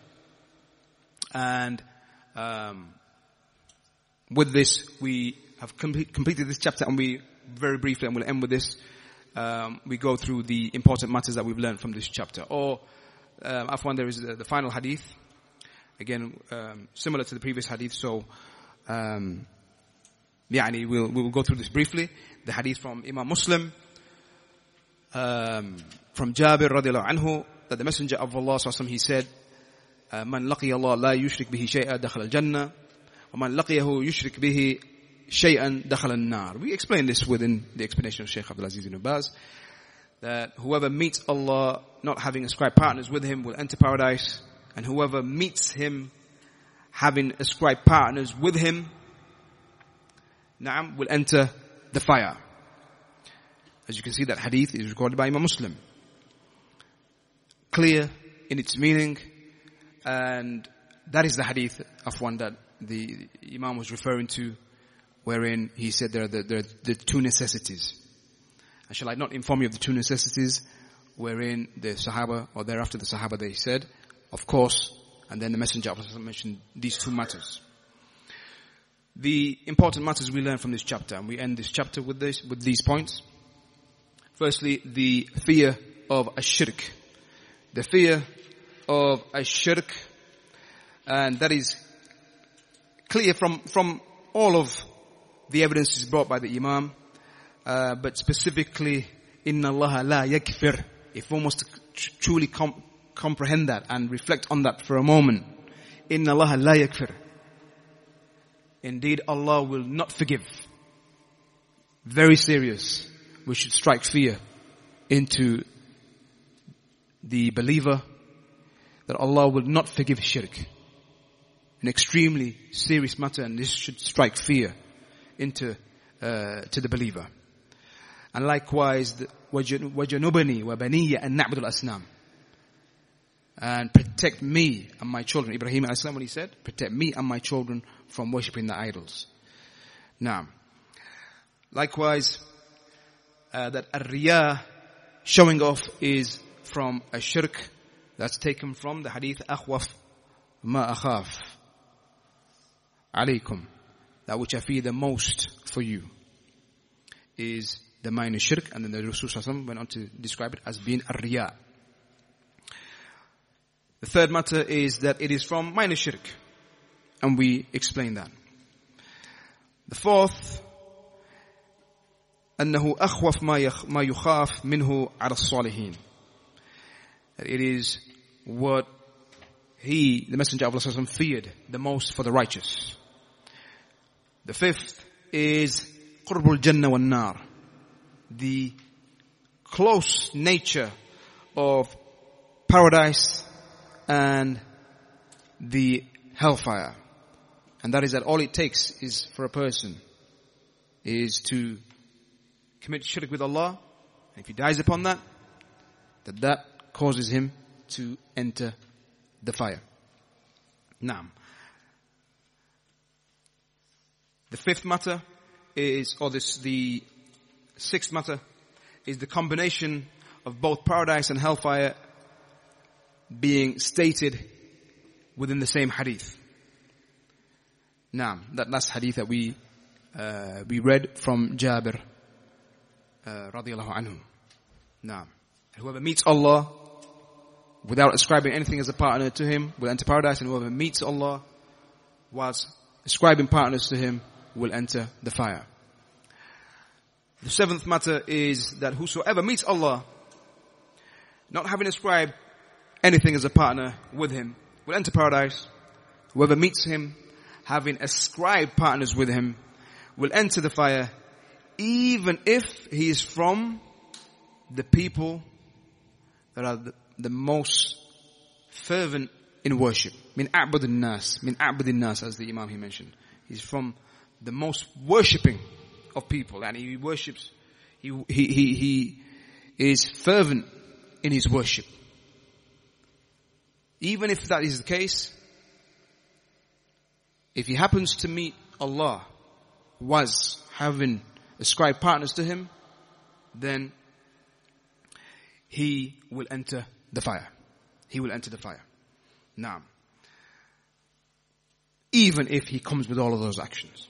And um, with this, we have com- completed this chapter and we very briefly, and we'll end with this, um, we go through the important matters that we've learned from this chapter. Or, um, Afwan, there is the, the final hadith. Again, um, similar to the previous hadith, so um, يعني we'll, we'll go through this briefly. The hadith from Imam Muslim, um, from Jabir radiallahu anhu, that the Messenger of Allah he said, من لقي الله لا يشرك به شيئا دخل الجنة ومن لقيه يشرك به shay'an dakhal an-nar. We explain this within the explanation of Shaykh Abdul Aziz ibn Baz. That whoever meets Allah not having ascribed partners with him will enter paradise. And whoever meets him having ascribed partners with him, na'am, will enter the fire. As you can see that hadith is recorded by Imam Muslim. Clear in its meaning and that is the hadith of one that the Imam was referring to wherein he said there are the, the two necessities. And shall I not inform you of the two necessities, wherein the Sahaba, or thereafter the Sahaba, they said, of course, and then the Messenger of Allah mentioned these two matters the important matters we learn from this chapter, and we end this chapter with this, with these points. Firstly, the fear of a shirk. The fear of a shirk, and that is clear from, from all of the evidence is brought by the Imam, uh, but specifically, Inna Allah la yaghfir. If one was to truly com- comprehend that and reflect on that for a moment, Inna Allah la yaghfir. Indeed, Allah will not forgive. Very serious. We should strike fear into the believer that Allah will not forgive shirk. An extremely serious matter and this should strike fear into, uh, to the believer. And likewise, وَجَنُبَنِي وَبَنِيَّ أَن نَعْبُدُ الْأَسْنَامِ and protect me and my children. Ibrahim alayhi what he said? Protect me and my children from worshipping the idols. Now, likewise, uh, that ar showing off is from a shirk that's taken from the hadith akhwaf ma akhaf alaykum that which I fear the most for you is the minor shirk and then the Rasul went on to describe it as being a The third matter is that it is from minor shirk and we explain that. The fourth أنه أخوف ما يخاف منه على الصالحين that it is what he, the Messenger of Allah feared the most for the righteous. The fifth is qurbul jannah wal nar. The close nature of paradise and the hellfire. And that is that all it takes is for a person is to commit shirk with Allah. And if he dies upon that, that that causes him to enter the fire. Naam. The fifth matter is, or this, the sixth matter is the combination of both paradise and hellfire being stated within the same hadith. Now, that last hadith that we, uh, we read from Jabir, uh, radiallahu anhu. Now, whoever meets Allah without ascribing anything as a partner to him will enter paradise and whoever meets Allah whilst ascribing partners to him will enter the fire. The seventh matter is that whosoever meets Allah, not having ascribed anything as a partner with him, will enter paradise. Whoever meets him, having ascribed partners with him, will enter the fire, even if he is from the people that are the, the most fervent in worship. Min a'budin nas, min a'budin nas, as the Imam he mentioned. He's from the most worshipping of people and he worships, he, he, he, he is fervent in his worship. Even if that is the case, if he happens to meet Allah was having ascribed partners to him, then he will enter the fire. He will enter the fire. Now, even if he comes with all of those actions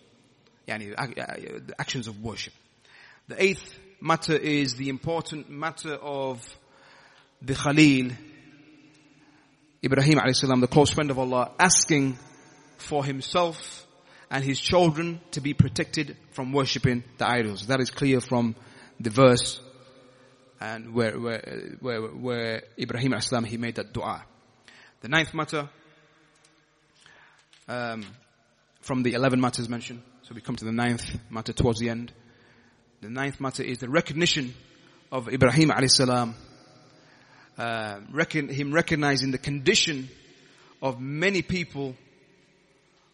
yani, uh, actions of worship. The eighth matter is the important matter of the Khalil, Ibrahim alayhi salam, the close friend of Allah, asking for himself and his children to be protected from worshipping the idols. That is clear from the verse and where, where, where, where Ibrahim salam he made that dua. The ninth matter, um, from the 11 matters mentioned, so we come to the ninth matter towards the end. The ninth matter is the recognition of Ibrahim alayhi salam, uh, reckon, him recognizing the condition of many people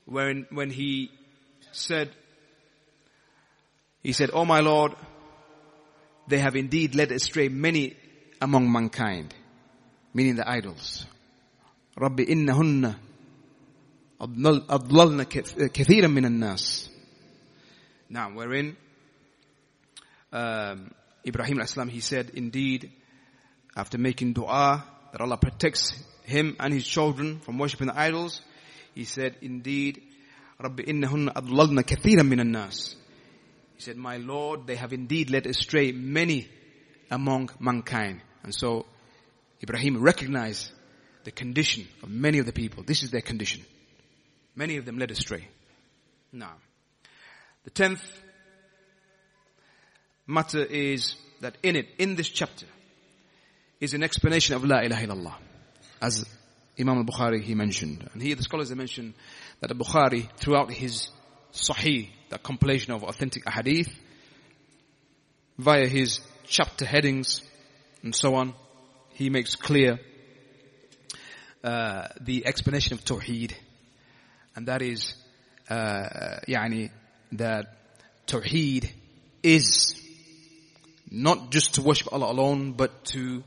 when, when he said, he said, Oh my Lord, they have indeed led astray many among mankind, meaning the idols. رب إنهن أضللن كثيرا من الناس now, wherein um, Ibrahim Islam he said, indeed, after making dua that Allah protects him and his children from worshipping the idols, he said, indeed, Rabbi innahunna adlalna kathiran minan nas. He said, my Lord, they have indeed led astray many among mankind. And so, Ibrahim recognized the condition of many of the people. This is their condition. Many of them led astray. Now, the tenth matter is that in it, in this chapter, is an explanation of La ilaha illallah. As Imam al-Bukhari, he mentioned. And here the scholars have mentioned that al-Bukhari, throughout his Sahih, the compilation of authentic ahadith, via his chapter headings and so on, he makes clear uh, the explanation of Tawheed. And that is, uh, يعني, that Tawheed is not just to worship Allah alone, but to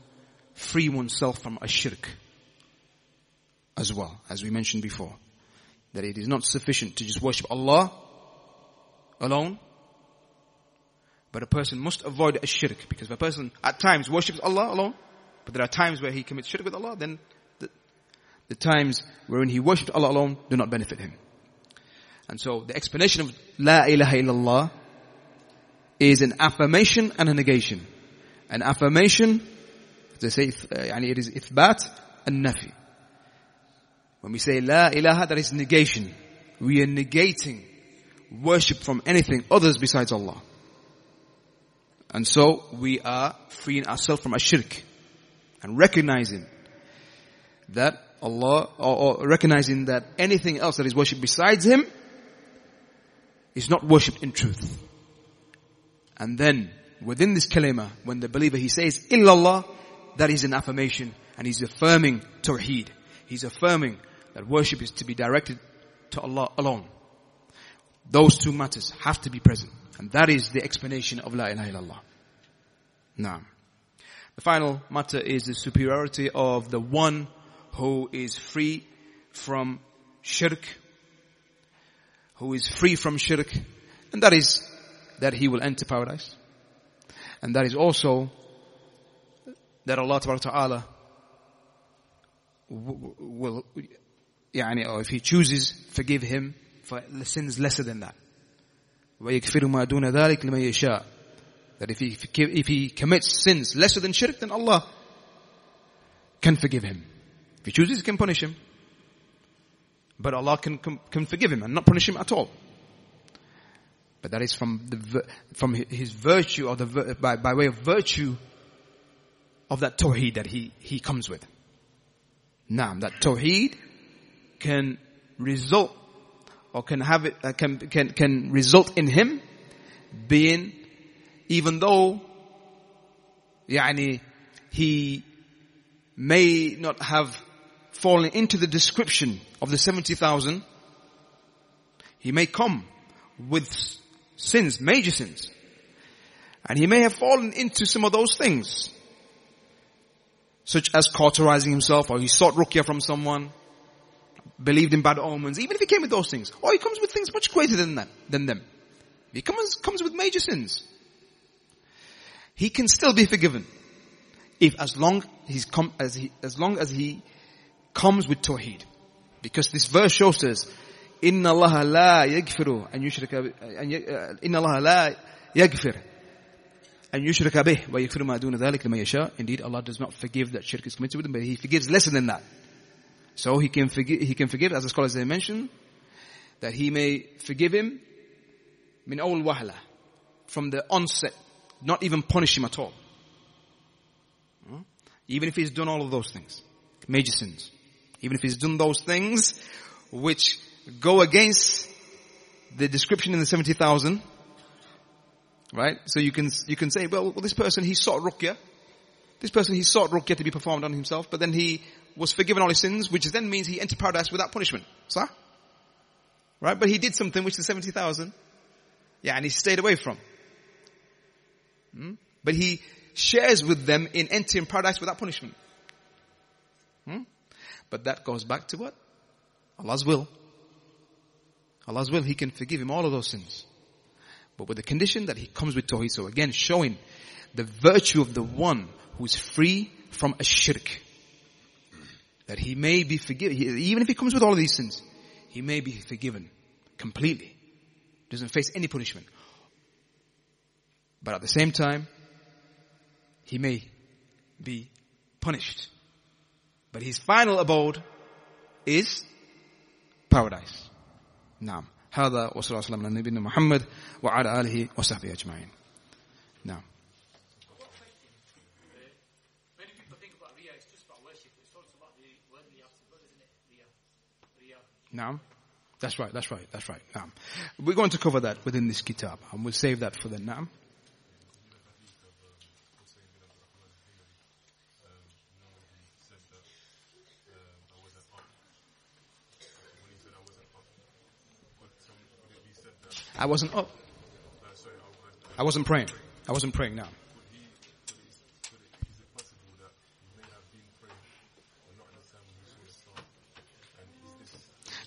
free oneself from a shirk. as well, as we mentioned before. That it is not sufficient to just worship Allah alone, but a person must avoid a shirk because if a person at times worships Allah alone, but there are times where he commits shirk with Allah, then the, the times wherein he worships Allah alone do not benefit him. And so the explanation of La ilaha illallah is an affirmation and a negation. An affirmation, they say, uh, it is ithbat and nafi. When we say La ilaha, that is negation. We are negating worship from anything others besides Allah. And so we are freeing ourselves from a shirk and recognizing that Allah, or, or recognizing that anything else that is worshipped besides Him is not worshipped in truth. And then within this kalima, when the believer he says illallah, that is an affirmation and he's affirming tawheed. He's affirming that worship is to be directed to Allah alone. Those two matters have to be present. And that is the explanation of La ilaha illallah. Now, the final matter is the superiority of the one who is free from shirk, who is free from shirk, and that is that he will enter paradise. And that is also that Allah Ta'ala will, يعني, or if He chooses, forgive him for sins lesser than that. وَيَكْفِرُ مَا دُونَ ذَلِكَ لِمَن يَشَاءُ That if he, if he commits sins lesser than shirk, then Allah can forgive him. If he chooses, he can punish him. But Allah can, can, can forgive him and not punish him at all. But that is from the, from his virtue or the, by, by way of virtue of that tawheed that he, he comes with. Now, that tawheed can result or can have it, uh, can, can, can result in him being, even though, yani, he may not have fallen into the description of the 70,000, he may come with sins, major sins. And he may have fallen into some of those things. Such as cauterizing himself or he sought ruqya from someone believed in bad omens, even if he came with those things, or he comes with things much greater than that, than them. He comes, comes with major sins. He can still be forgiven. If as long he's come, as he, as long as he comes with tawheed. Because this verse shows us, إن الله لا يغفر أن يشرك إن الله لا يغفر أن يشرك به ويغفر ما دون ذلك لمن يشاء. Indeed, Allah does not forgive that shirk is committed with him, but He forgives lesser than that. So he can forgive, he can forgive, as the scholars they mentioned, that he may forgive him min awal wahla, from the onset, not even punish him at all. Hmm? Even if he's done all of those things, major sins. Even if he's done those things which go against the description in the 70,000, right? So you can, you can say, well, well, this person, he sought ruqya. This person, he sought ruqya to be performed on himself, but then he was forgiven all his sins, which then means he entered paradise without punishment. Sir? Right? But he did something which the 70,000, yeah, and he stayed away from. Hmm? But he shares with them in entering paradise without punishment. Hmm? But that goes back to what? Allah's will. Allah's will, He can forgive him all of those sins. But with the condition that he comes with Tawheed. So again, showing the virtue of the one who is free from a shirk. That he may be forgiven, even if he comes with all of these sins, he may be forgiven completely. Doesn't face any punishment. But at the same time, he may be punished. But his final abode is paradise. نعم هذا وصلى الله على نبينا محمد وعلى آله وصحبه أجمعين نعم Now, that's right, that's right, that's right. Now, we're going to cover that within this kitab, and we'll save that for the now. I wasn't up. I wasn't praying. I wasn't praying now.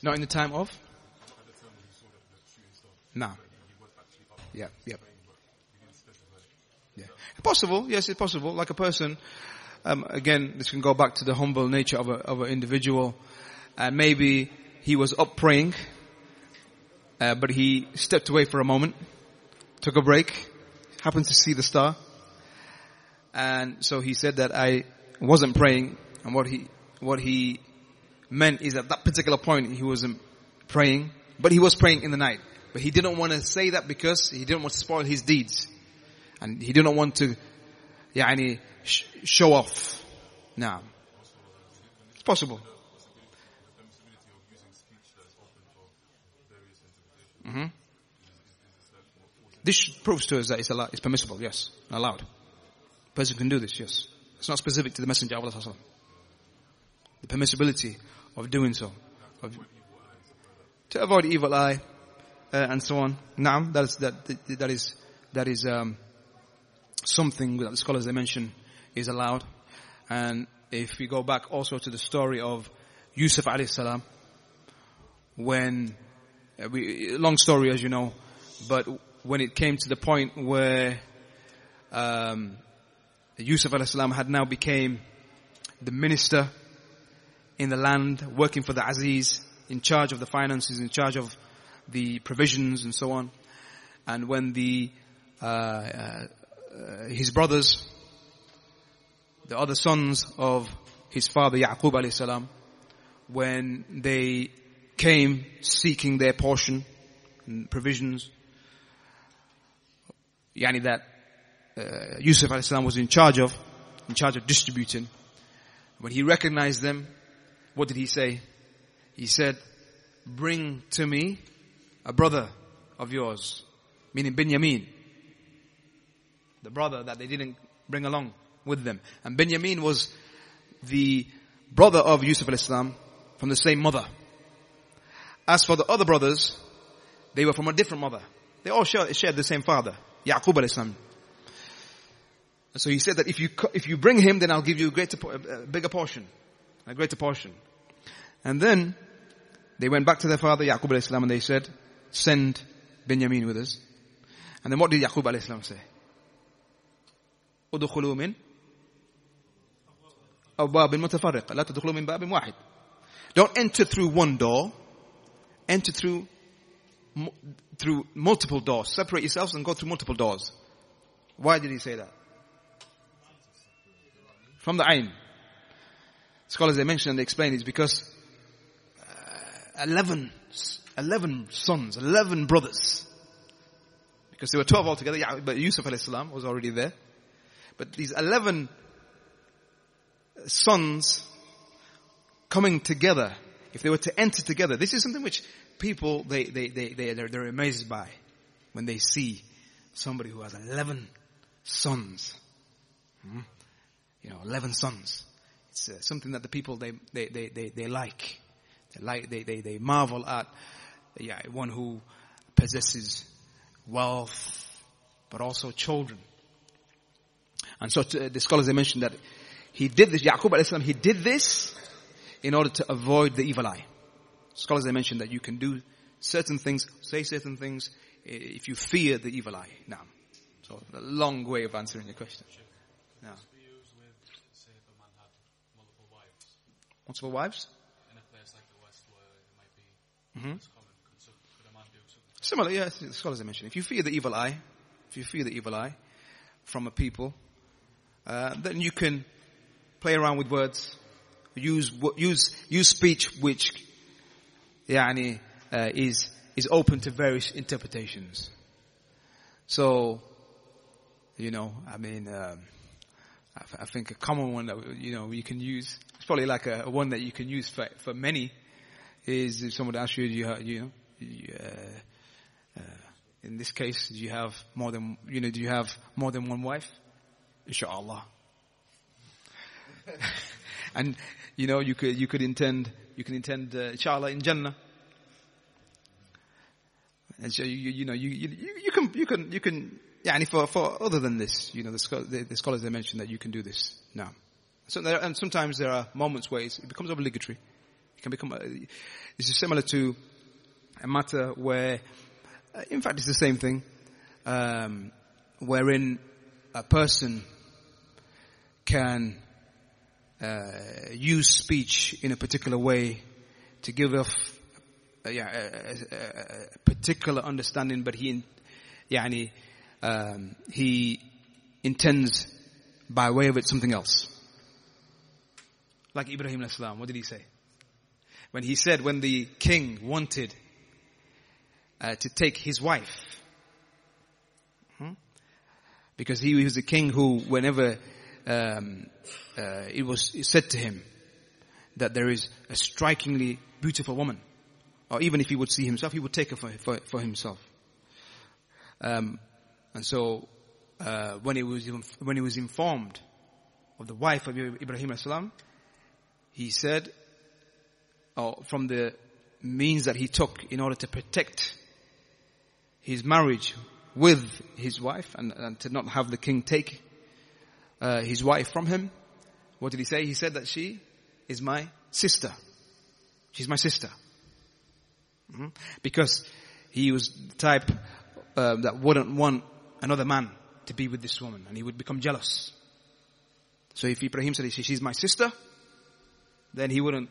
Not in the time of? No. Yeah, yeah. Yeah. Possible, yes, it's possible. Like a person, um, again, this can go back to the humble nature of, a, of an individual. And maybe he was up praying, uh, but he stepped away for a moment, took a break, happened to see the star. And so he said that I wasn't praying and what he, what he meant is at that particular point he wasn't praying, but he was praying in the night. But he didn't want to say that because he didn't want to spoil his deeds. And he didn't want to, yeah, any sh- show off. Now, nah. it's possible. Mm-hmm. This proves to us that it's, allowed, it's permissible, yes, allowed. A Person can do this, yes. It's not specific to the Messenger of Allah. The permissibility of doing so. Of, to avoid evil eye, uh, and so on. Naam, that is, that, that is, that is, um, something that the scholars they mention is allowed. And if we go back also to the story of Yusuf alayhi salam, when, we, long story as you know, but when it came to the point where, um, Yusuf alayhi salam had now became the minister in the land, working for the Aziz, in charge of the finances, in charge of the provisions and so on. And when the, uh, uh, his brothers, the other sons of his father Yaqub alayhi salam, when they came seeking their portion and provisions, yani that uh, Yusuf salam was in charge of, in charge of distributing. When he recognized them, what did he say? He said, bring to me a brother of yours, meaning Benjamin, the brother that they didn't bring along with them. And Benjamin was the brother of Yusuf al-Islam from the same mother. As for the other brothers, they were from a different mother. They all shared, shared the same father, Yaqub al-Islam. So he said that if you, if you bring him, then I'll give you a greater, a bigger portion, a greater portion. And then they went back to their father, Yaqub al-Islam, and they said, send Benjamin with us. And then what did Yaqub alayhi salam say? ادخلوا من أبواب متفرقة لا تدخلوا من باب واحد. Don't enter through one door. Enter through through multiple doors. Separate yourselves and go through multiple doors. Why did he say that? From the Ain. Scholars they mention and they explain is because uh, 11 11 sons, 11 brothers. Because there were 12 altogether, yeah, but Yusuf salam was already there. But these 11 sons coming together, if they were to enter together, this is something which people, they, they, they, they, they're, they're amazed by when they see somebody who has 11 sons. Hmm? You know, 11 sons. It's uh, something that the people, they, they, they, they, they like. They like, they, they, they marvel at yeah, one who possesses wealth, but also children. And so to, the scholars they mentioned that he did this, Yaqub he did this in order to avoid the evil eye. Scholars they mentioned that you can do certain things, say certain things, if you fear the evil eye. Now, so a long way of answering your question. Now. Multiple wives? In a place like the West where it might be mm-hmm. Similar, yes, the scholars have mentioned. If you fear the evil eye, if you fear the evil eye from a people, uh, then you can play around with words, use use use speech which, yani, uh, is is open to various interpretations. So, you know, I mean, um, I, I, think a common one that you know you can use. It's probably like a, a one that you can use for for many. Is if someone asks you, you, you know, you, uh, uh, in this case, do you have more than, you know, do you have more than one wife? Inshallah. and, you know, you could, you could intend, you can intend, uh, inshallah in Jannah. And so you, you know, you, you, you can, you can, you can, yeah, and for, for other than this, you know, the, the, the scholars they mentioned that you can do this now. So there, and sometimes there are moments where it becomes obligatory. It can become, a, this is similar to a matter where, uh, in fact it's the same thing, um, wherein a person can uh, use speech in a particular way to give off uh, yeah, a, a, a, particular understanding, but he, yani, um, he intends by way of it something else. Like Ibrahim al-Islam, what did he say? When he said, when the king wanted uh, to take his wife, hmm? because he was a king who, whenever um, uh, it was said to him that there is a strikingly beautiful woman, or even if he would see himself, he would take her for, for, for himself. Um, and so, uh, when he was when he was informed of the wife of Ibrahim salam, he said, or from the means that he took in order to protect his marriage with his wife and, and to not have the king take uh, his wife from him. What did he say? He said that she is my sister. She's my sister. Mm-hmm. Because he was the type uh, that wouldn't want another man to be with this woman and he would become jealous. So if Ibrahim said she's my sister, then he wouldn't,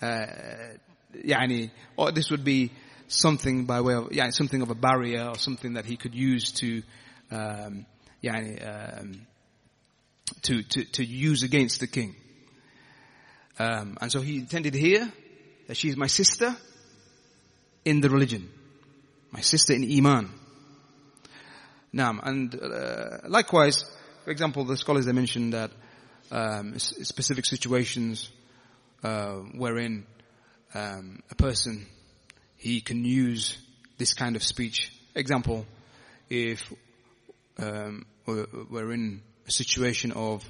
uh, yani, or this would be something by way of, yeah, something of a barrier or something that he could use to, um, yani, um, to, to, to use against the king. Um, and so he intended here that she's my sister in the religion. My sister in Iman. Now, and uh, likewise, for example, the scholars they mentioned that um, specific situations uh, wherein um, a person he can use this kind of speech. Example, if um, we're, we're in a situation of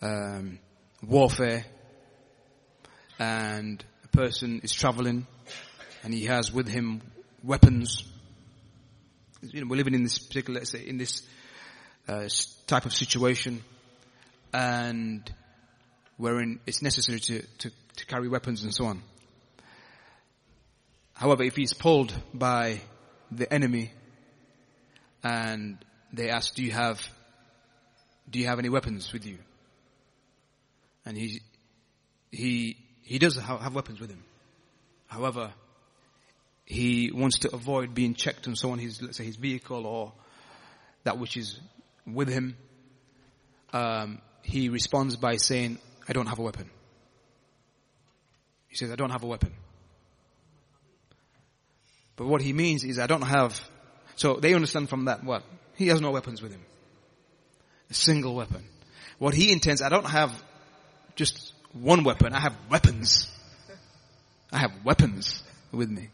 um, warfare and a person is traveling and he has with him weapons. You know, we're living in this particular, let's say, in this uh, type of situation and wherein it's necessary to, to, to carry weapons and so on. However, if he's pulled by the enemy and they ask, do you have do you have any weapons with you? And he, he, he does have, have weapons with him. However, he wants to avoid being checked and so on his, let's say his vehicle or that which is with him. Um, he responds by saying, I don't have a weapon. He says, I don't have a weapon. But what he means is I don't have, so they understand from that what? He has no weapons with him single weapon. What he intends, I don't have just one weapon, I have weapons. I have weapons with me.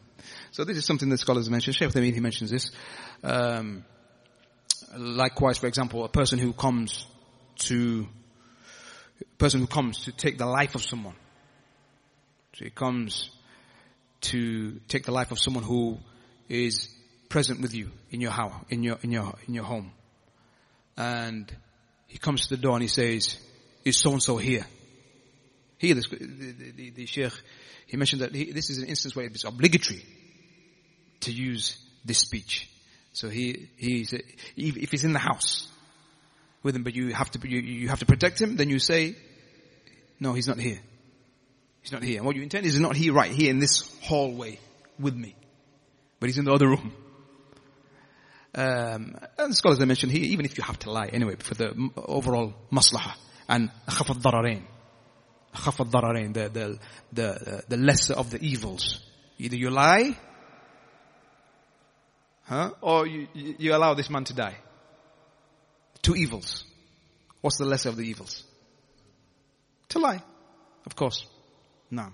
So this is something that scholars mention. Shaykh Uthaymeen, he mentions this. Um, likewise, for example, a person who comes to, person who comes to take the life of someone. So he comes to take the life of someone who is present with you in your house, in your, in your, in your home. And he comes to the door and he says, is so and so here? Here, the, the, the, the sheikh, he mentioned that he, this is an instance where it's obligatory to use this speech. So he, he said, if he's in the house with him, but you have to, you, you have to protect him, then you say, no, he's not here. He's not here. And what you intend is he's not here right here in this hallway with me. But he's in the other room. Um, and scholars they mention here, even if you have to lie anyway, for the overall maslaha and khaf al-dararain. Khaf al-dararain, the, the, the, the lesser of the evils. Either you lie, huh, or you, you allow this man to die. Two evils. What's the lesser of the evils? To lie. Of course. No.